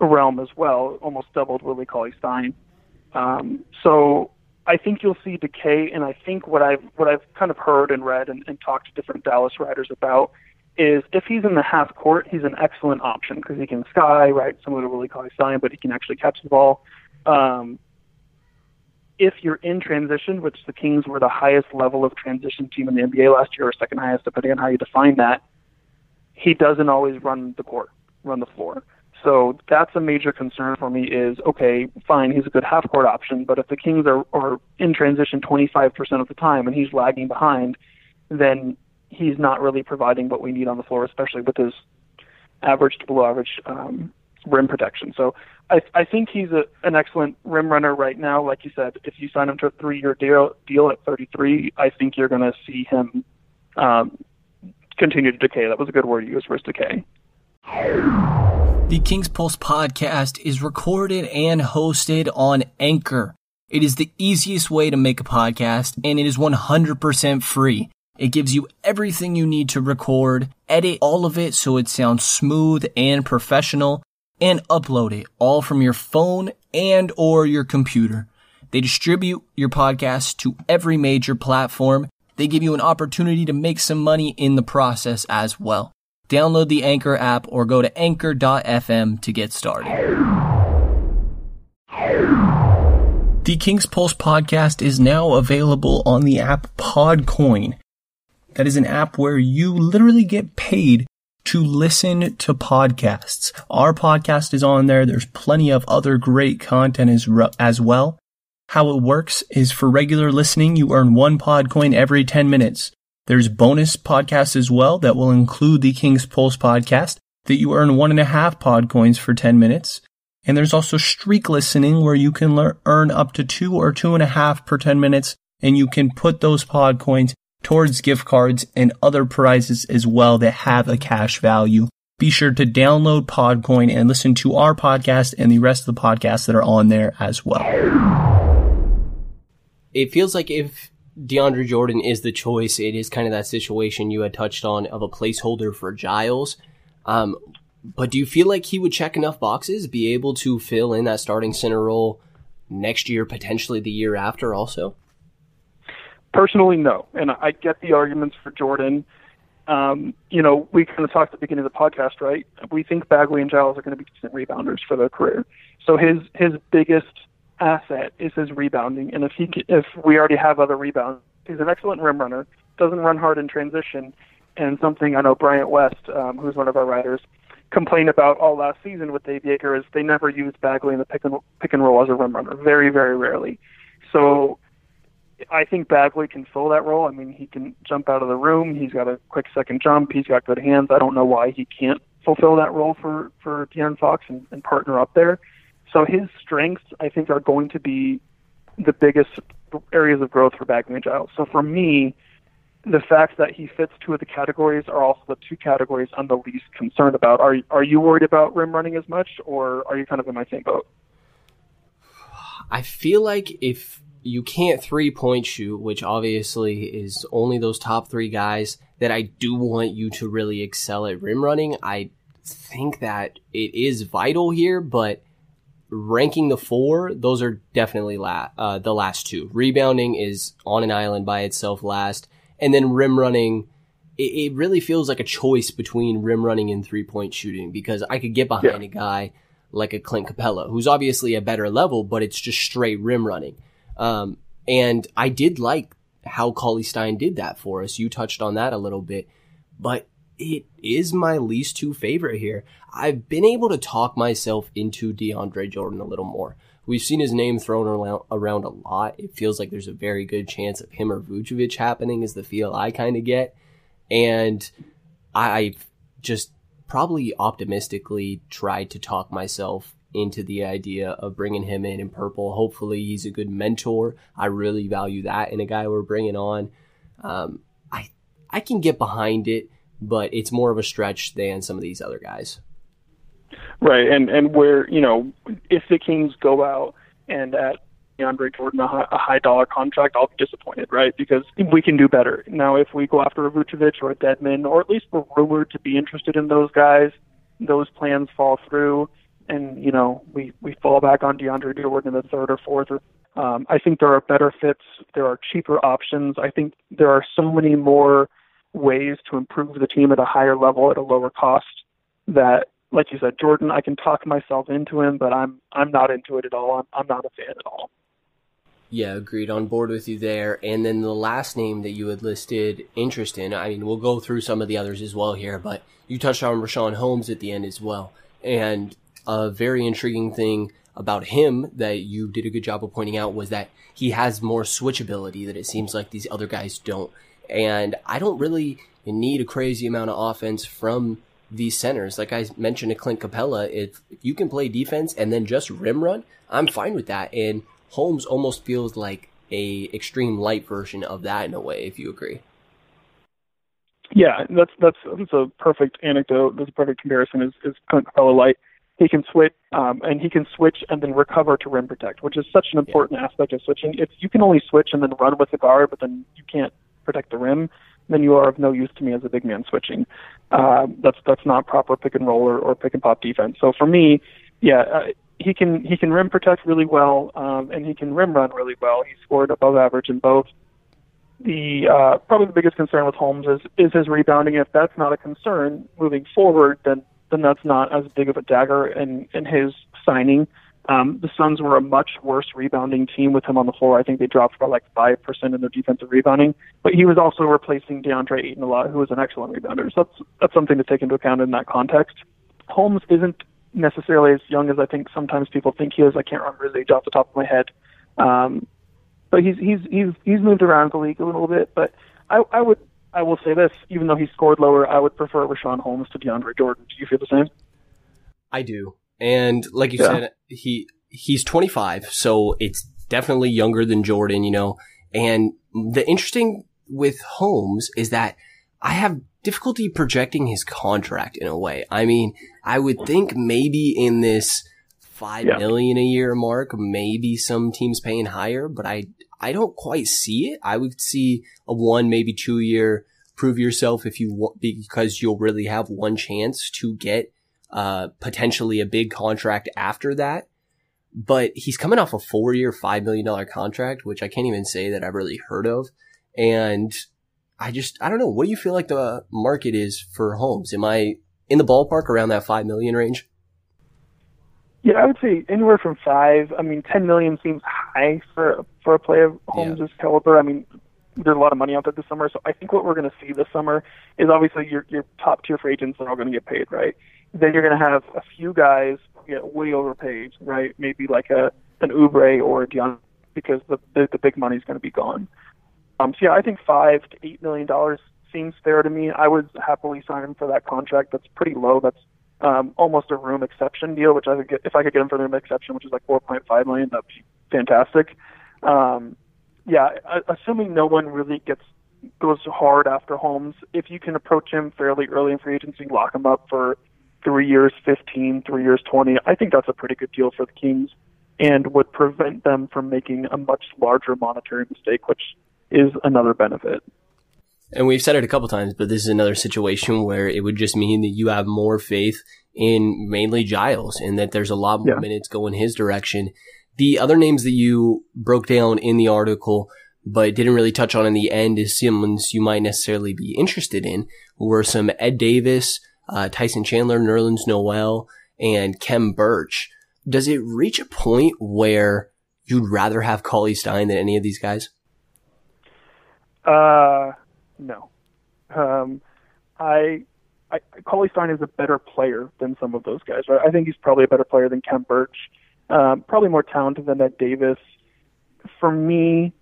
Speaker 5: realm as well, almost doubled Willie Cauley Stein. Um, so I think you'll see decay, and I think what I've what I've kind of heard and read and, and talked to different Dallas writers about is if he's in the half court, he's an excellent option because he can sky right, similar to Willie Cauley Stein, but he can actually catch the ball. Um, if you're in transition, which the Kings were the highest level of transition team in the NBA last year, or second highest, depending on how you define that, he doesn't always run the court, run the floor. So that's a major concern for me is, okay, fine, he's a good half court option, but if the Kings are, are in transition 25% of the time and he's lagging behind, then he's not really providing what we need on the floor, especially with his average to below average um, rim protection. So I, I think he's a, an excellent rim runner right now. Like you said, if you sign him to a three-year deal, deal at 33, I think you're going to see him um, continue to decay. That was a good word you used for decay.
Speaker 6: The King's Pulse podcast is recorded and hosted on Anchor. It is the easiest way to make a podcast, and it is 100% free. It gives you everything you need to record, edit all of it so it sounds smooth and professional and upload it all from your phone and or your computer. They distribute your podcast to every major platform. They give you an opportunity to make some money in the process as well. Download the Anchor app or go to anchor.fm to get started. The King's Pulse podcast is now available on the app Podcoin. That is an app where you literally get paid
Speaker 7: to listen to podcasts. Our podcast is on there. There's plenty of other great content as, as well. How it works is for regular listening, you earn one Podcoin every 10 minutes. There's bonus podcasts as well that will include the King's Pulse podcast that you earn one and a half pod coins for 10 minutes. And there's also streak listening where you can learn, earn up to two or two and a half per 10 minutes and you can put those pod coins towards gift cards and other prizes as well that have a cash value. Be sure to download Podcoin and listen to our podcast and the rest of the podcasts that are on there as well.
Speaker 4: It feels like if DeAndre Jordan is the choice, it is kind of that situation you had touched on of a placeholder for Giles. Um, but do you feel like he would check enough boxes, be able to fill in that starting center role next year, potentially the year after also?
Speaker 5: Personally, no. And I get the arguments for Jordan. Um, you know, we kind of talked at the beginning of the podcast, right? We think Bagley and Giles are going to be decent rebounders for their career. So his his biggest asset is his rebounding. And if he if we already have other rebounds, he's an excellent rim runner. Doesn't run hard in transition, and something I know Bryant West, um, who's one of our writers, complained about all last season with Dave Joerger is they never used Bagley in the pick and pick and roll as a rim runner, very very rarely. So I think Bagley can fill that role. I mean, he can jump out of the room. He's got a quick second jump. He's got good hands. I don't know why he can't fulfill that role for for De'Aaron Fox and, and partner up there. So his strengths, I think, are going to be the biggest areas of growth for Bagley and Giles. So for me, the fact that he fits two of the categories are also the two categories I'm the least concerned about. Are are you worried about rim running as much, or are you kind of in my same boat?
Speaker 4: I feel like if you can't three point shoot, which obviously is only those top three guys that I do want you to really excel at rim running. I think that it is vital here, but ranking the four, those are definitely la- uh, the last two. Rebounding is on an island by itself last, and then rim running. It, it really feels like a choice between rim running and three point shooting because I could get behind yeah. a guy like a Clint Capela, who's obviously a better level, but it's just straight rim running. Um, and I did like how Cauley Stein did that for us. You touched on that a little bit, but it is my least two favorite here. I've been able to talk myself into DeAndre Jordan a little more. We've seen his name thrown around a lot. It feels like there's a very good chance of him or Vucevic happening, is the feel I kind of get. And I've just probably optimistically tried to talk myself into the idea of bringing him in in purple. Hopefully, he's a good mentor. I really value that in a guy we're bringing on. Um, I I can get behind it, but it's more of a stretch than some of these other guys.
Speaker 5: Right, and and where you know if the Kings go out and at DeAndre Jordan a high, a high dollar contract, I'll be disappointed, right? Because we can do better. Now, if we go after a Vucevic or a Dedmon, or at least we're rumored to be interested in those guys, those plans fall through and you know we we fall back on DeAndre Jordan in the third or fourth. Or, um, I think there are better fits. There are cheaper options. I think there are so many more ways to improve the team at a higher level at a lower cost. That, like you said, Jordan, I can talk myself into him, but I'm I'm not into it at all. I'm I'm not a fan at all.
Speaker 4: Yeah, agreed. On board with you there. And then the last name that you had listed interest in, I mean, we'll go through some of the others as well here, but you touched on Richaun Holmes at the end as well. And a very intriguing thing about him that you did a good job of pointing out was that he has more switchability that it seems like these other guys don't. And I don't really need a crazy amount of offense from these centers. Like I mentioned to Clint Capela, if, if you can play defense and then just rim run, I'm fine with that. And Holmes almost feels like a extreme light version of that in a way, if you agree.
Speaker 5: Yeah, that's that's that's a perfect anecdote. That's a perfect comparison. Is is Clint Capela light? he can switch um, and he can switch and then recover to rim protect, which is such an important yeah. aspect of switching. If you can only switch and then run with the guard, but then you can't protect the rim, then you are of no use to me as a big man switching. Uh, that's that's not proper pick and roll or, or pick and pop defense. So for me, yeah, uh, he can he can rim protect really well, um, and he can rim run really well. He scored above average in both. The uh, probably the biggest concern with Holmes is is his rebounding. If that's not a concern moving forward, then then that's not as big of a dagger in in his signing. Um, the Suns were a much worse rebounding team with him on the floor. I think they dropped about like five percent in their defensive rebounding, but he was also replacing DeAndre Ayton a lot, who was an excellent rebounder. So that's that's something to take into account in that context. Holmes isn't necessarily as young as I think sometimes people think he is. I can't remember his age off the top of my head, um, but he's he's he's he's moved around the league a little bit. But I, I would I will say this, even though he scored lower, I would prefer Richaun Holmes to DeAndre Jordan. Do you feel the same?
Speaker 4: I do. And like you
Speaker 5: Yeah.
Speaker 4: said, he he's 25, so it's definitely younger than Jordan, you know. And the interesting with Holmes is that I have difficulty projecting his contract in a way. I mean, I would think maybe in this five
Speaker 5: Yeah.
Speaker 4: million a year mark, maybe some teams paying higher, but I I don't quite see it. I would see a one, maybe two year prove yourself if you want, because you'll really have one chance to get uh, potentially a big contract after that. But he's coming off a four year, $5 million contract, which I can't even say that I've really heard of. And I just, I don't know. What do you feel like the market is for Holmes? Am I in the ballpark around that 5 million range?
Speaker 5: Yeah, I would say anywhere from five. I mean, ten million seems high for for a player of Holmes' caliber. I mean, there's a lot of money out there this summer, so I think what we're going to see this summer is obviously your your top tier free agents are all going to get paid, right? Then you're going to have a few guys get way overpaid, right? Maybe like a an Oubre or a Deion, because the the, the big money's going to be gone. Um, so yeah, I think five to eight million dollars seems fair to me. I would happily sign him for that contract. That's pretty low. That's um, almost a room exception deal, which I could get if I could get him for the room exception, which is like 4.5 million. That'd be fantastic. Um, yeah, assuming no one really gets goes hard after Holmes, if you can approach him fairly early in free agency, lock him up for three years, 15, three years, 20, I think that's a pretty good deal for the Kings and would prevent them from making a much larger monetary mistake, which is another benefit.
Speaker 4: And we've said it a couple times, but this is another situation where it would just mean that you have more faith in mainly Giles and that there's a lot more
Speaker 5: Yeah.
Speaker 4: minutes going his direction. The other names that you broke down in the article, but didn't really touch on in the end is someone's you might necessarily be interested in were some Ed Davis, uh, Tyson Chandler, Nerlens Noel, and Kem Birch. Does it reach a point where you'd rather have Cauley Stein than any of these guys?
Speaker 5: Uh, no. Um, I, I Cauley Stein is a better player than some of those guys. I think he's probably a better player than Kem Birch. Um, probably more talented than Ed Davis. For me,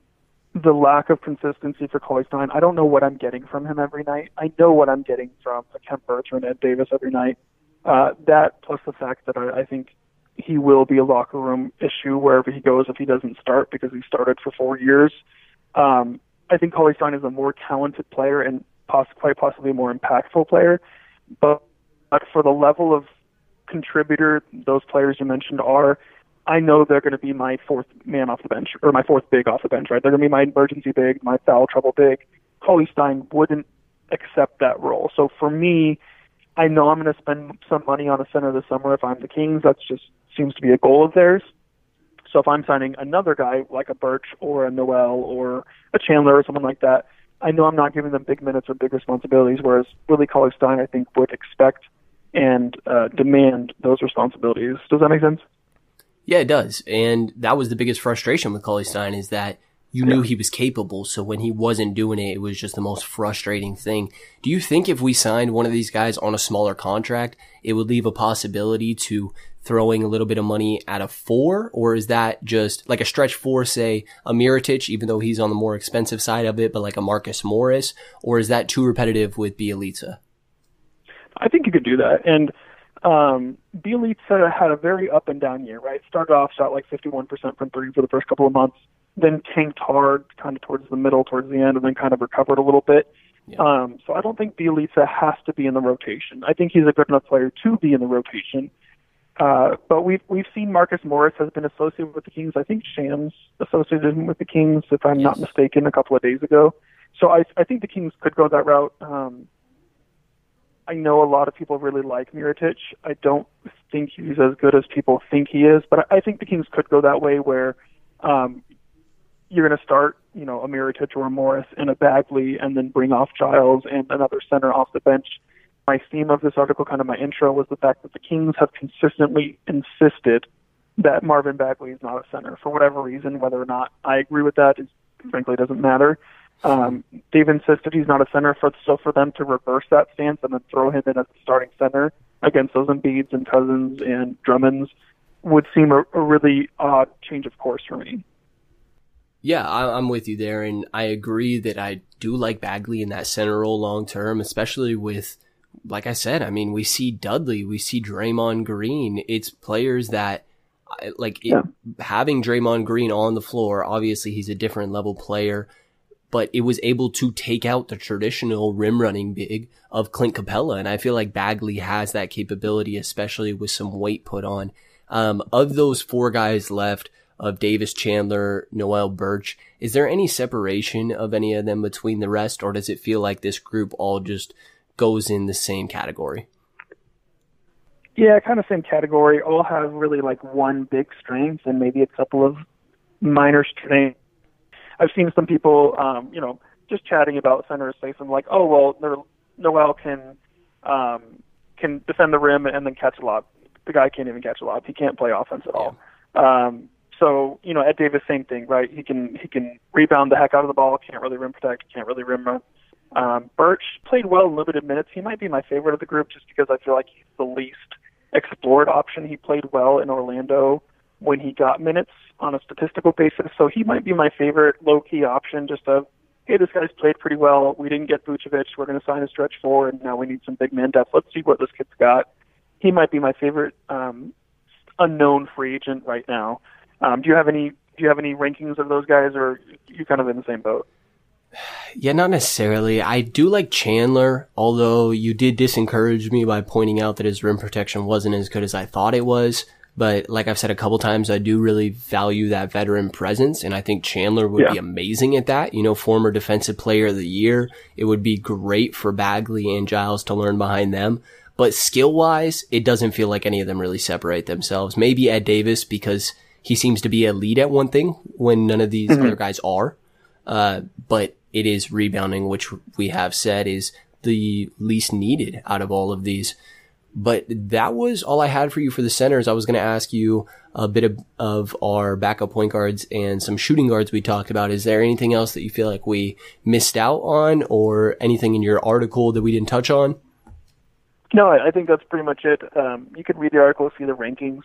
Speaker 5: the lack of consistency for Cauley Stein, I don't know what I'm getting from him every night. I know what I'm getting from a Kem Birch or an Ed Davis every night. Uh, that plus the fact that I, I think he will be a locker room issue wherever he goes if he doesn't start because he started for four years. Um, I think Cauley Stein is a more talented player and poss- quite possibly a more impactful player. But, but for the level of contributor those players you mentioned are, I know they're going to be my fourth man off the bench or my fourth big off the bench, right? They're going to be my emergency big, my foul trouble big. Cauley Stein wouldn't accept that role. So for me, I know I'm going to spend some money on a center this summer if I'm the Kings. That just seems to be a goal of theirs. So if I'm signing another guy like a Birch or a Noel or a Chandler or someone like that, I know I'm not giving them big minutes or big responsibilities. Whereas Willie Cauley Stein, I think, would expect and uh, demand those responsibilities. Does that make sense?
Speaker 4: Yeah, it does. And that was the biggest frustration with Cauley Stein is that you knew he was capable. So when he wasn't doing it, it was just the most frustrating thing. Do you think if we signed one of these guys on a smaller contract, it would leave a possibility to throwing a little bit of money at a four? Or is that just like a stretch four, say a Mirotic, even though he's on the more expensive side of it, but like a Marcus Morris? Or is that too repetitive with Bjelica?
Speaker 5: I think you could do that. And um, Bjelica had a very up and down year, right? Started off shot like 51% from three for the first couple of months, then tanked hard kind of towards the middle, towards the end, and then kind of recovered a little bit. Um, so I don't think Bjelica has to be in the rotation. I think he's a good enough player to be in the rotation. Uh, but we've we've seen Marcus Morris has been associated with the Kings. I think Shams associated him with the Kings, if I'm not mistaken, a couple of days ago. So I I think the Kings could go that route. Um, I know a lot of people really like Mirotic. I don't think he's as good as people think he is, but I think the Kings could go that way where um, you're going to start, you know, a Mirotic or a Morris and a Bagley, and then bring off Giles and another center off the bench. My theme of this article, kind of my intro, was the fact that the Kings have consistently insisted that Marvin Bagley is not a center for whatever reason. Whether or not I agree with that is frankly doesn't matter. Um, they've insisted he's not a center, for, so for them to reverse that stance and then throw him in as a starting center against those Embiids and Cousins and Drummonds would seem a, a really odd change of course for me.
Speaker 4: Yeah, I'm with you there, and I agree that I do like Bagley in that center role long term, especially with, like I said, I mean, we see Dudley, we see Draymond Green. It's players that, like, yeah. it, having Draymond Green on the floor, obviously he's a different level player but it was able to take out the traditional rim running big of Clint Capela. And I feel like Bagley has that capability, especially with some weight put on. Um, of those four guys left, of Davis Chandler, Noel Birch, is there any separation of any of them between the rest, or does it feel like this group all just goes in the same category?
Speaker 5: Yeah, kind of same category. All have really like one big strength and maybe a couple of minor strengths I've seen some people, um, you know, just chatting about center space and like, oh well, Noel can um, can defend the rim and then catch a lob. The guy can't even catch a lob. He can't play offense at all. Um, so you know, Ed Davis, same thing, right? He can he can rebound the heck out of the ball. Can't really rim protect. Can't really rim run. Um, Birch played well in limited minutes. He might be my favorite of the group just because I feel like he's the least explored option. He played well in Orlando when he got minutes on a statistical basis. So he might be my favorite low key option. Just of hey, this guy's played pretty well. We didn't get Vucevic. We're going to sign a stretch four, and now we need some big man depth. Let's see what this kid's got. He might be my favorite um, unknown free agent right now. Um, do you have any? Do you have any rankings of those guys, or you kind of in the same boat?
Speaker 4: Yeah, not necessarily. I do like Chandler, although you did disencourage me by pointing out that his rim protection wasn't as good as I thought it was. But like I've said a couple times, I do really value that veteran presence. And I think Chandler would yeah. be amazing at that. You know, former defensive player of the year. It would be great for Bagley and Giles to learn behind them. But skill wise, it doesn't feel like any of them really separate themselves. Maybe Ed Davis because he seems to be a lead at one thing when none of these mm-hmm. other guys are. Uh, but it is rebounding, which we have said is the least needed out of all of these. But that was all I had for you for the centers. I was going to ask you a bit of, of, our backup point guards and some shooting guards we talked about. Is there anything else that you feel like we missed out on or anything in your article that we didn't touch on?
Speaker 5: No, I think that's pretty much it. Um, you can read the article, see the rankings.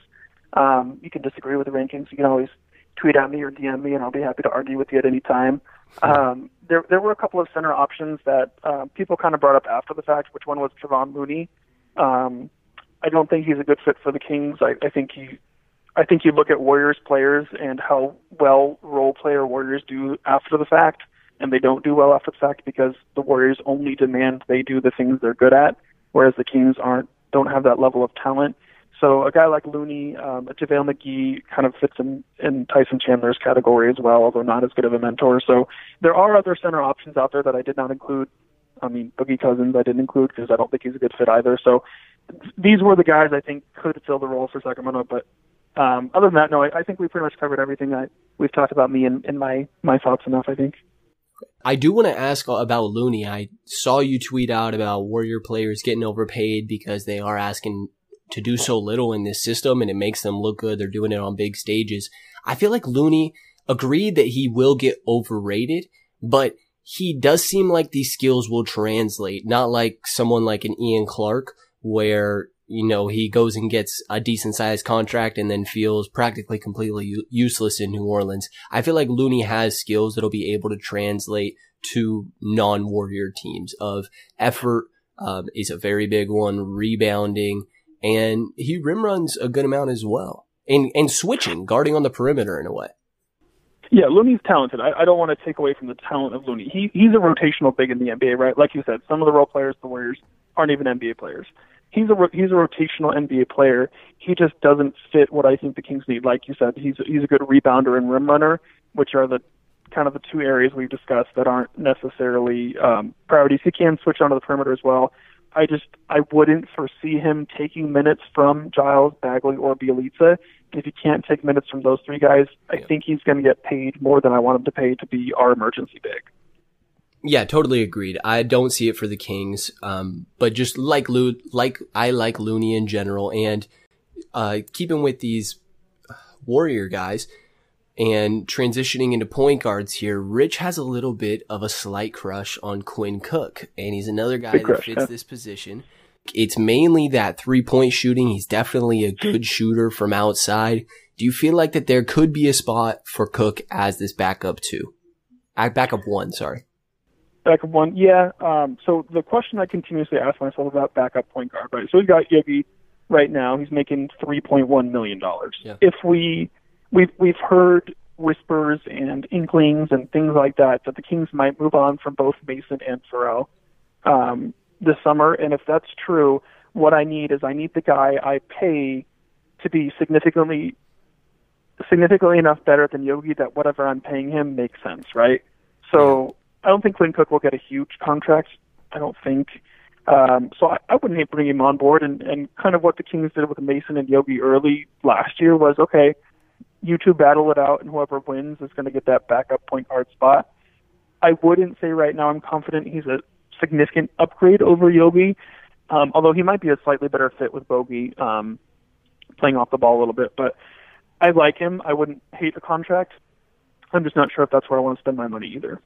Speaker 5: Um, you can disagree with the rankings. You can always tweet at me or DM me, and I'll be happy to argue with you at any time. Um, there, there were a couple of center options that uh, people kind of brought up after the fact. Which one was Kevon Looney? Um, I don't think he's a good fit for the Kings. I, I think he, I think you look at Warriors players and how well role player Warriors do after the fact, and they don't do well after the fact because the Warriors only demand they do the things they're good at, whereas the Kings aren't don't have that level of talent. So a guy like Looney, um, JaVale McGee kind of fits in, in Tyson Chandler's category as well, although not as good of a mentor. So there are other center options out there that I did not include I mean, Boogie Cousins I didn't include because I don't think he's a good fit either. So these were the guys I think could fill the role for Sacramento. But um, other than that, no, I, I think we pretty much covered everything. I we've talked about me and, and my my thoughts enough. I think.
Speaker 4: I do want to ask about Looney. I saw you tweet out about Warrior players getting overpaid because they are asking to do so little in this system and it makes them look good. They're doing it on big stages. I feel like Looney agreed that he will get overrated, but he does seem like these skills will translate, not like someone like an Ian Clark where, you know, he goes and gets a decent sized contract and then feels practically completely useless in New Orleans. I feel like Looney has skills that'll be able to translate to non-warrior teams of effort, um, is a very big one, rebounding, and he rim runs a good amount as well. And, and switching, guarding on the perimeter in a way.
Speaker 5: Yeah, Looney's talented. I, I don't want to take away from the talent of Looney. He he's a rotational big in the NBA, right? Like you said, some of the role players, the Warriors, aren't even NBA players. He's a he's a rotational NBA player. He just doesn't fit what I think the Kings need. Like you said, he's he's a good rebounder and rim runner, which are the kind of the two areas we've discussed that aren't necessarily um, priorities. He can switch onto the perimeter as well. I just I wouldn't foresee him taking minutes from Giles, Bagley, or Bjelica if he can't take minutes from those three guys, I think he's going to get paid more than I want him to pay to be our emergency big.
Speaker 4: Yeah, totally agreed. I don't see it for the Kings, um, but just like Lou, like I like Looney in general, and uh, keeping with these Warrior guys. And transitioning into point guards here, Rich has a little bit of a slight crush on Quinn Cook, and he's another guy
Speaker 5: Big
Speaker 4: that fits
Speaker 5: yeah.
Speaker 4: this position. It's mainly that three point shooting. He's definitely a good shooter from outside. Do you feel like that there could be a spot for Cook as this backup two? Uh, Backup one, sorry.
Speaker 5: Backup one, yeah. Um, so the question I continuously ask myself about backup point guard, right? So we've got Yogi right now. He's making three point one million dollars.
Speaker 4: Yeah.
Speaker 5: If we we've we've heard whispers and inklings and things like that that the Kings might move on from both Mason and Ferrell um, this summer. And if that's true, what I need is I need the guy I pay to be significantly significantly enough better than Yogi that whatever I'm paying him makes sense, right? So I don't think Quinn Cook will get a huge contract. I don't think. Um, so I, I wouldn't bringing him on board. And, and kind of what the Kings did with Mason and Yogi early last year was okay, you two battle it out, and whoever wins is going to get that backup point guard spot. I wouldn't say right now I'm confident he's a significant upgrade over Yogi, um, although he might be a slightly better fit with Bogi um, playing off the ball a little bit. But I like him. I wouldn't hate a contract. I'm just not sure if that's where I want to spend my money either.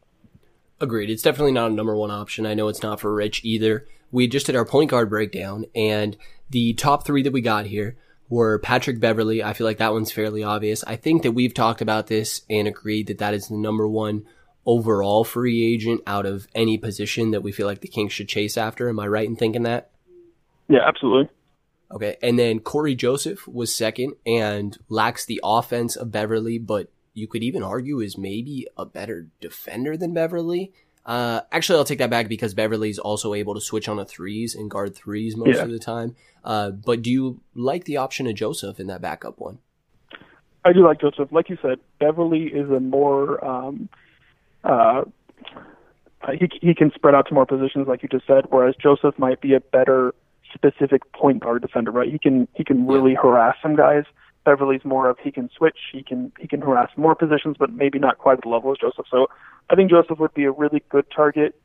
Speaker 4: Agreed. It's definitely not a number one option. I know it's not for Rich either. We just did our point guard breakdown, and the top three that we got here were Patrick Beverley. I feel like that one's fairly obvious. I think that we've talked about this and agreed that that is the number one overall free agent out of any position that we feel like the Kings should chase after. Am I right in thinking that?
Speaker 5: Yeah, absolutely.
Speaker 4: Okay. And then Cory Joseph was second and lacks the offense of Beverley, but you could even argue is maybe a better defender than Beverley. Uh, actually, I'll take that back because Beverley's also able to switch on a threes and guard threes most
Speaker 5: Yeah.
Speaker 4: of the time. Uh, but do you like the option of Joseph in that backup one?
Speaker 5: I do like Joseph. Like you said, Beverley is a more um, uh, he he can spread out to more positions, like you just said. Whereas Joseph might be a better specific point guard defender, right? He can he can really harass some guys. Beverley's more of he can switch, he can he can harass more positions, but maybe not quite at the level as Joseph. So I think Joseph would be a really good target.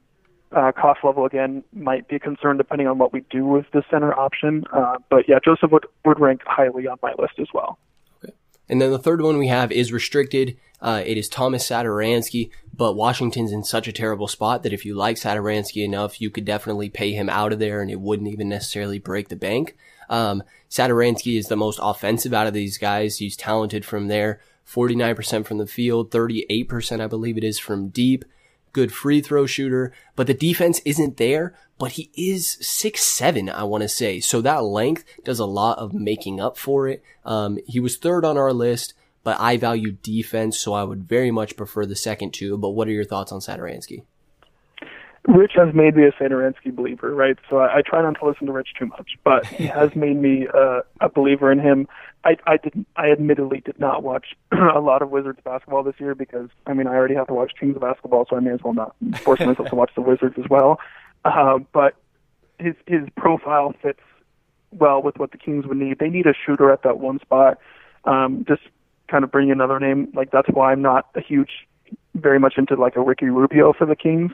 Speaker 5: Uh, cost level again might be a concern depending on what we do with the center option. Uh, but yeah, Joseph would would rank highly on my list as well. Okay.
Speaker 4: And then the third one we have is restricted. Uh, it is Thomas Satoransky, but Washington's in such a terrible spot that if you like Satoransky enough, you could definitely pay him out of there and it wouldn't even necessarily break the bank. Um, Satoransky is the most offensive out of these guys. He's talented from there. 49% from the field, 38% I believe it is from deep. Good free throw shooter, but the defense isn't there, but he is six seven, I want to say. So that length does a lot of making up for it. Um, he was third on our list, but I value defense, so I would very much prefer the second two. But what are your thoughts on Satoransky?
Speaker 5: Rich has made me a Satoransky believer, right? So I, I try not to listen to Rich too much, but he has made me uh, a believer in him. I, I did, I admittedly did not watch a lot of Wizards basketball this year because I mean I already have to watch Kings basketball, so I may as well not force myself to watch the Wizards as well. Uh, but his his profile fits well with what the Kings would need. They need a shooter at that one spot. Um, just kind of bring another name. Like that's why I'm not a huge, very much into like a Ricky Rubio for the Kings.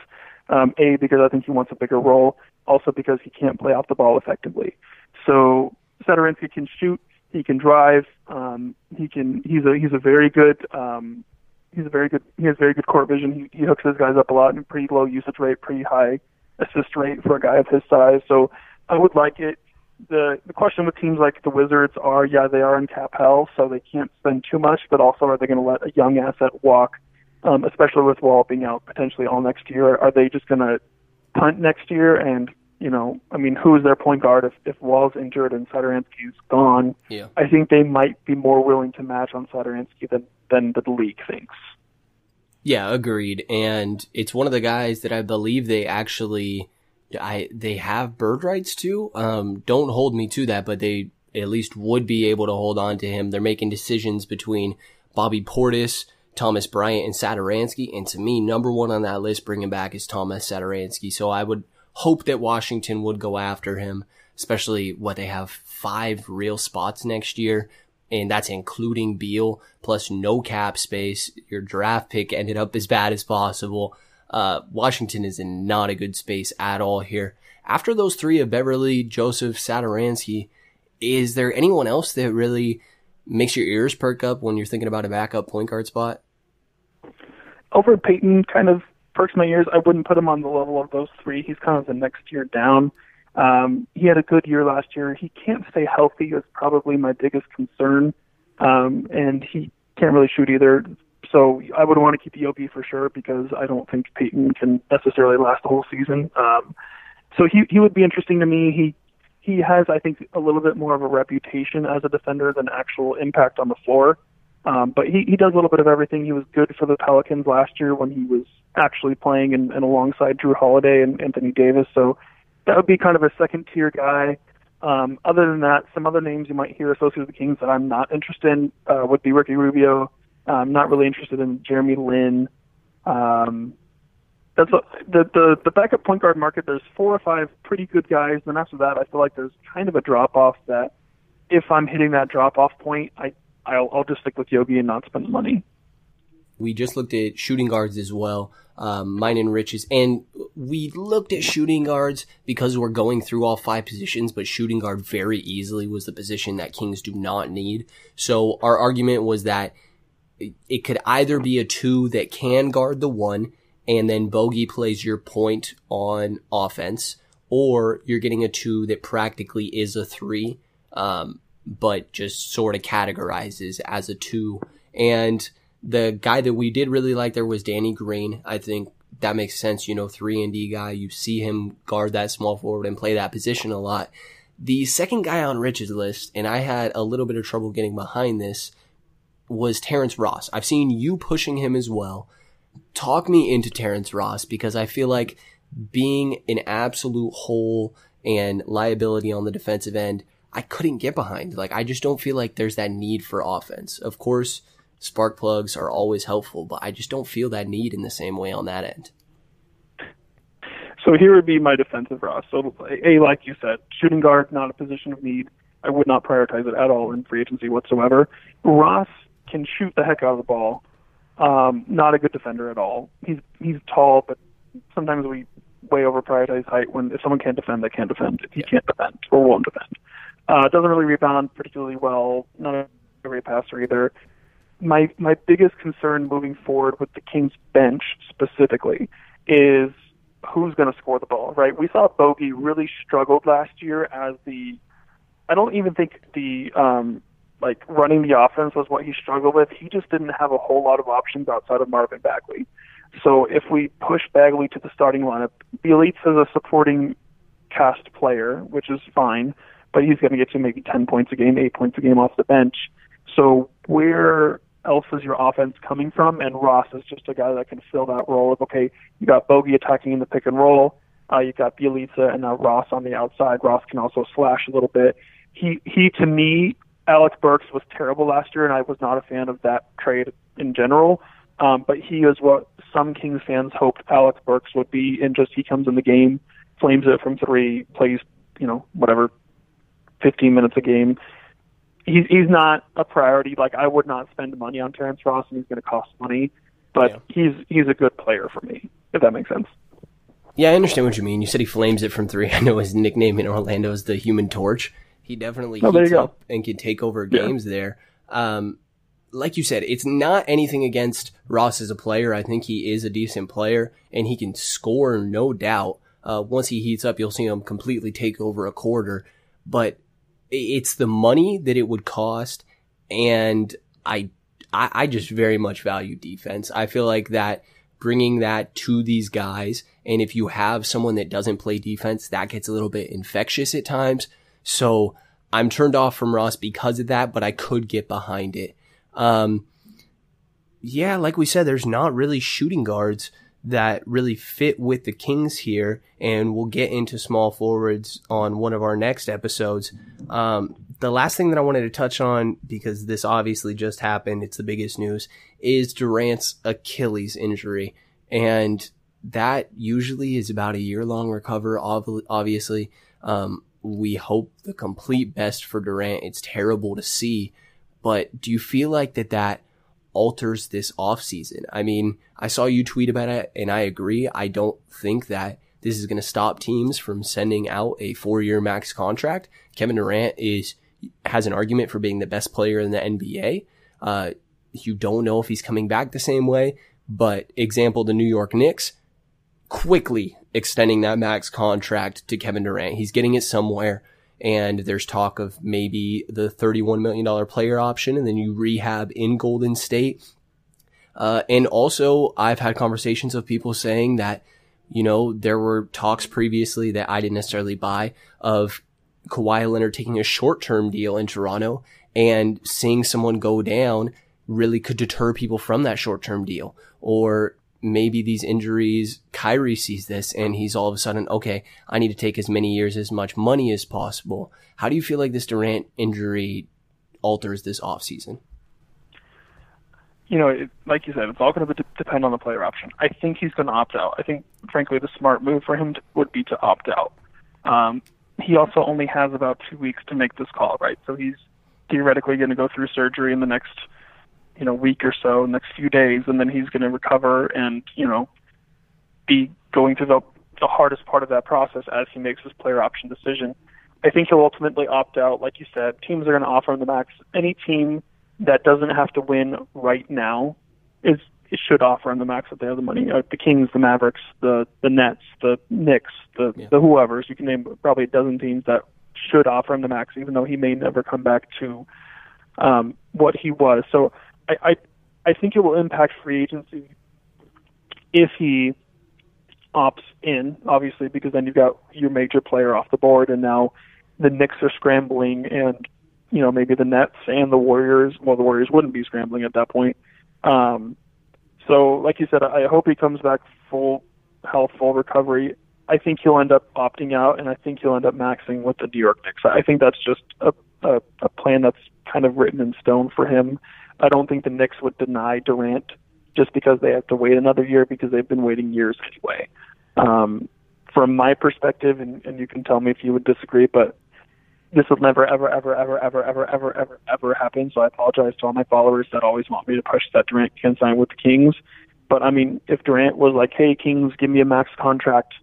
Speaker 5: Um, a because I think he wants a bigger role. Also because he can't play off the ball effectively. So Satoransky can shoot. He can drive. Um, he can. He's a he's a very good. Um, he's a very good. He has very good court vision. He, he hooks his guys up a lot and pretty low usage rate, pretty high assist rate for a guy of his size. So I would like it. The the question with teams like the Wizards are, yeah, they are in cap hell, so they can't spend too much, but also are they going to let a young asset walk, um, especially with Wall being out potentially all next year? Are they just going to punt next year? And you know, I mean, who is their point guard if if Wall's injured and Satoransky's gone?
Speaker 4: Yeah.
Speaker 5: I think they might be more willing to match on Satoransky than than the league thinks.
Speaker 4: Yeah, agreed. And it's one of the guys that I believe they actually, I they have bird rights to. Um, don't hold me to that, but they at least would be able to hold on to him. They're making decisions between Bobby Portis, Thomas Bryant, and Satoransky. And to me, number one on that list bringing back is Thomas Satoransky. So I would hope that Washington would go after him, especially what they have five real spots next year and that's including Beal plus no cap space. Your draft pick ended up as bad as possible. Uh, Washington is in not a good space at all here. After those three of Beverley, Joseph, Satoransky, is there anyone else that really makes your ears perk up when you're thinking about a backup point guard spot?
Speaker 5: Over Payton kind of perks my ears. I wouldn't put him on the level of those three. He's kind of the next year down. Um, he had a good year last year. He can't stay healthy is probably my biggest concern. Um, and he can't really shoot either. So I would want to keep Yogi for sure because I don't think Payton can necessarily last the whole season. Um, so he he would be interesting to me. He he has, I think, a little bit more of a reputation as a defender than actual impact on the floor. Um, but he, he does a little bit of everything. He was good for the Pelicans last year when he was actually playing and, and alongside Jrue Holiday and Anthony Davis. So that would be kind of a second tier guy. Um, other than that, some other names you might hear associated with the Kings that I'm not interested in uh, would be Ricky Rubio. I'm not really interested in Jeremy Lin. Um, that's the the the backup point guard market. There's four or five pretty good guys, and after that, I feel like there's kind of a drop off. That if I'm hitting that drop off point, I I'll, I'll just stick with Yogi and not spend the money.
Speaker 4: We just looked at shooting guards as well, um, mine and Rich's, and we looked at shooting guards because we're going through all five positions, but shooting guard very easily was the position that Kings do not need. So our argument was that it could either be a two that can guard the one and then Bogi plays your point on offense, or you're getting a two that practically is a three, um, but just sort of categorizes as a two. And the guy that we did really like there was Danny Green. I think that makes sense. You know, three and D guy. You see him guard that small forward and play that position a lot. The second guy on Rich's list, and I had a little bit of trouble getting behind this, was Terrence Ross. I've seen you pushing him as well talk me into Terrence Ross because I feel like being an absolute hole and liability on the defensive end, I couldn't get behind. Like, I just don't feel like there's that need for offense. Of course, spark plugs are always helpful, but I just don't feel that need in the same way on that end.
Speaker 5: So here would be my defensive Ross. So, A, like you said, shooting guard, not a position of need. I would not prioritize it at all in free agency whatsoever. Ross can shoot the heck out of the ball um, not a good defender at all. He's he's tall, but sometimes we way over prioritize height when if someone can't defend, they can't defend. If he yeah. can't defend or won't defend, uh, doesn't really rebound particularly well. Not a great passer either. My my biggest concern moving forward with the Kings bench specifically is who's going to score the ball. Right? We saw Bogi really struggled last year as the. I don't even think the um, like running the offense was what he struggled with. He just didn't have a whole lot of options outside of Marvin Bagley. So if we push Bagley to the starting lineup, Bjelica is a supporting cast player, which is fine, but he's going to get you maybe 10 points a game, 8 points a game off the bench. So where else is your offense coming from? And Ross is just a guy that can fill that role of, okay, you got Bogi attacking in the pick and roll, uh, you got Bjelica and now Ross on the outside. Ross can also slash a little bit. He, he to me Alec Burks was terrible last year, and I was not a fan of that trade in general. Um, but he is what some Kings fans hoped Alec Burks would be, and just he comes in the game, flames it from three, plays, you know, whatever, 15 minutes a game. He's he's not a priority. Like I would not spend money on Terrence Ross, and he's going to cost money. But yeah. he's he's a good player for me, if that makes sense.
Speaker 4: Yeah, I understand what you mean. You said he flames it from three. I know his nickname in Orlando is the Human Torch. He definitely oh, heats up and can take over games yeah. there. Um, like you said, it's not anything against Ross as a player. I think he is a decent player and he can score, no doubt. Uh, once he heats up, you'll see him completely take over a quarter. But it's the money that it would cost, and I, I, I just very much value defense. I feel like that bringing that to these guys, and if you have someone that doesn't play defense, that gets a little bit infectious at times. So I'm turned off from Ross because of that, but I could get behind it. Um, yeah, like we said, there's not really shooting guards that really fit with the Kings here, and we'll get into small forwards on one of our next episodes. Um, the last thing that I wanted to touch on, because this obviously just happened, it's the biggest news, is Durant's Achilles injury. And that usually is about a year long recover, obviously. Um, we hope the complete best for Durant. It's terrible to see, but do you feel like that that alters this offseason? I mean, I saw you tweet about it and I agree. I don't think that this is going to stop teams from sending out a four year max contract. Kevin Durant is has an argument for being the best player in the NBA. Uh, you don't know if he's coming back the same way, but example, the New York Knicks quickly extending that max contract to Kevin Durant. He's getting it somewhere. And there's talk of maybe the $31 million player option and then you rehab in Golden State. Uh, and also I've had conversations of people saying that, you know, there were talks previously that I didn't necessarily buy of Kawhi Leonard taking a short term deal in Toronto and seeing someone go down really could deter people from that short term deal. Or maybe these injuries, Kyrie sees this and he's all of a sudden, okay, I need to take as many years, as much money as possible. How do you feel like this Durant injury alters this offseason?
Speaker 5: You know, it, like you said, it's all going to depend on the player option. I think he's going to opt out. I think, frankly, the smart move for him to, would be to opt out. Um, he also only has about two weeks to make this call, right? So he's theoretically going to go through surgery in the next you know week or so, next few days, and then he's going to recover and you know be going through the the hardest part of that process as he makes his player option decision. I think he'll ultimately opt out. Like you said, teams are going to offer him the max. Any team that doesn't have to win right now is it should offer him the max if they have the money. Uh, the Kings, the Mavericks, the the Nets, the Knicks, the yeah. the whoever's. You can name probably a dozen teams that should offer him the max, even though he may never come back to um, what he was. So I, I I think it will impact free agency if he opts in, obviously, because then you've got your major player off the board, and now the Knicks are scrambling, and you know maybe the Nets and the Warriors. Well, the Warriors wouldn't be scrambling at that point. Um, so, like you said, I hope he comes back full health, full recovery. I think he'll end up opting out, and I think he'll end up maxing with the New York Knicks. I think that's just a, a, a plan that's kind of written in stone for him. I don't think the Knicks would deny Durant just because they have to wait another year because they've been waiting years anyway. Um, from my perspective, and, and you can tell me if you would disagree, but this will never, ever, ever, ever, ever, ever, ever, ever, ever happen. So I apologize to all my followers that always want me to push that Durant can sign with the Kings. But I mean, if Durant was like, "Hey, Kings, give me a max contract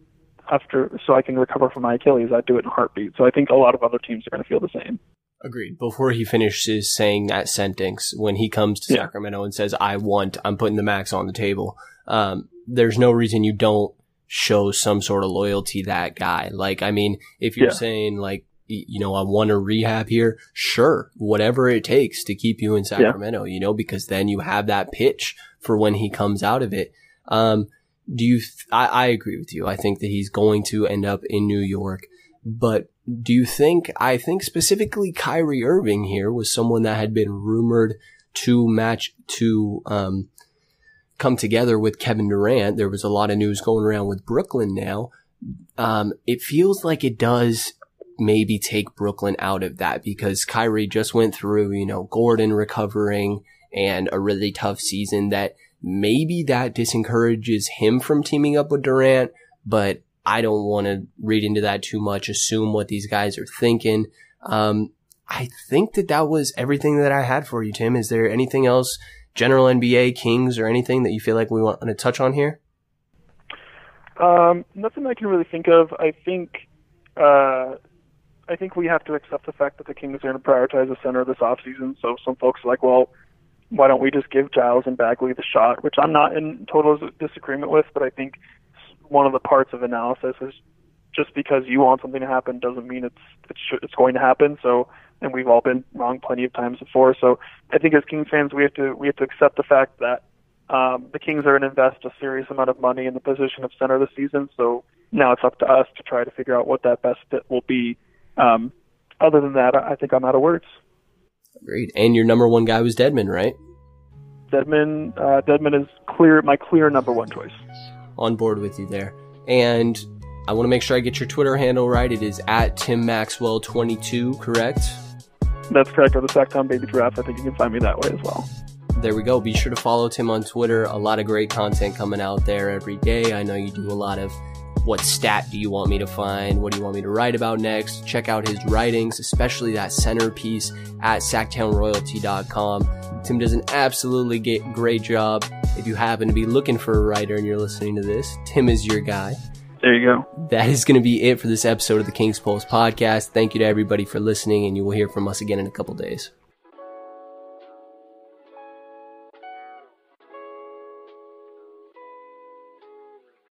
Speaker 5: after so I can recover from my Achilles," I'd do it in a heartbeat. So I think a lot of other teams are going to feel the same.
Speaker 4: Agreed. Before he finishes saying that sentence, when he comes to yeah. Sacramento and says, I want, I'm putting the max on the table, um, there's no reason you don't show some sort of loyalty that guy. Like, I mean, if you're yeah. saying like, you know, I want to rehab here, sure, whatever it takes to keep you in Sacramento, yeah. you know, because then you have that pitch for when he comes out of it. Um, do you, th- I, I agree with you. I think that he's going to end up in New York, but do you think, I think specifically Kyrie Irving here was someone that had been rumored to match, to, um, come together with Kevin Durant. There was a lot of news going around with Brooklyn now. Um, it feels like it does maybe take Brooklyn out of that because Kyrie just went through, you know, Gordon recovering and a really tough season that maybe that disencourages him from teaming up with Durant, but I don't want to read into that too much, assume what these guys are thinking. Um, I think that that was everything that I had for you, Tim. Is there anything else, general NBA, Kings, or anything that you feel like we want to touch on here?
Speaker 5: Um, nothing I can really think of. I think, uh, I think we have to accept the fact that the Kings are going to prioritize the center this offseason. So some folks are like, well, why don't we just give Giles and Bagley the shot? Which I'm not in total disagreement with, but I think one of the parts of analysis is just because you want something to happen doesn't mean it's it's it's going to happen. So, and we've all been wrong plenty of times before. So, I think as Kings fans, we have to we have to accept the fact that um, the Kings are going to invest a serious amount of money in the position of center this season. So now it's up to us to try to figure out what that best fit will be. Um, other than that, I think I'm out of words.
Speaker 4: Great. And your number one guy was Dedmon, right?
Speaker 5: Dedmon, uh, Dedmon is clear, my clear number one choice
Speaker 4: on board with you there. And I want to make sure I get your Twitter handle right. It is at Tim Maxwell22, correct?
Speaker 5: That's correct. Or the Sactown Baby Giraffe. I think you can find me that way as well.
Speaker 4: There we go. Be sure to follow Tim on Twitter. A lot of great content coming out there every day. I know you do a lot of what stat do you want me to find? What do you want me to write about next? Check out his writings, especially that centerpiece at sactownroyalty.com. Tim does an absolutely great job. If you happen to be looking for a writer and you're listening to this, Tim is your guy.
Speaker 5: There you go.
Speaker 4: That is going to be it for this episode of the King's Pulse podcast. Thank you to everybody for listening, and you will hear from us again in a couple days.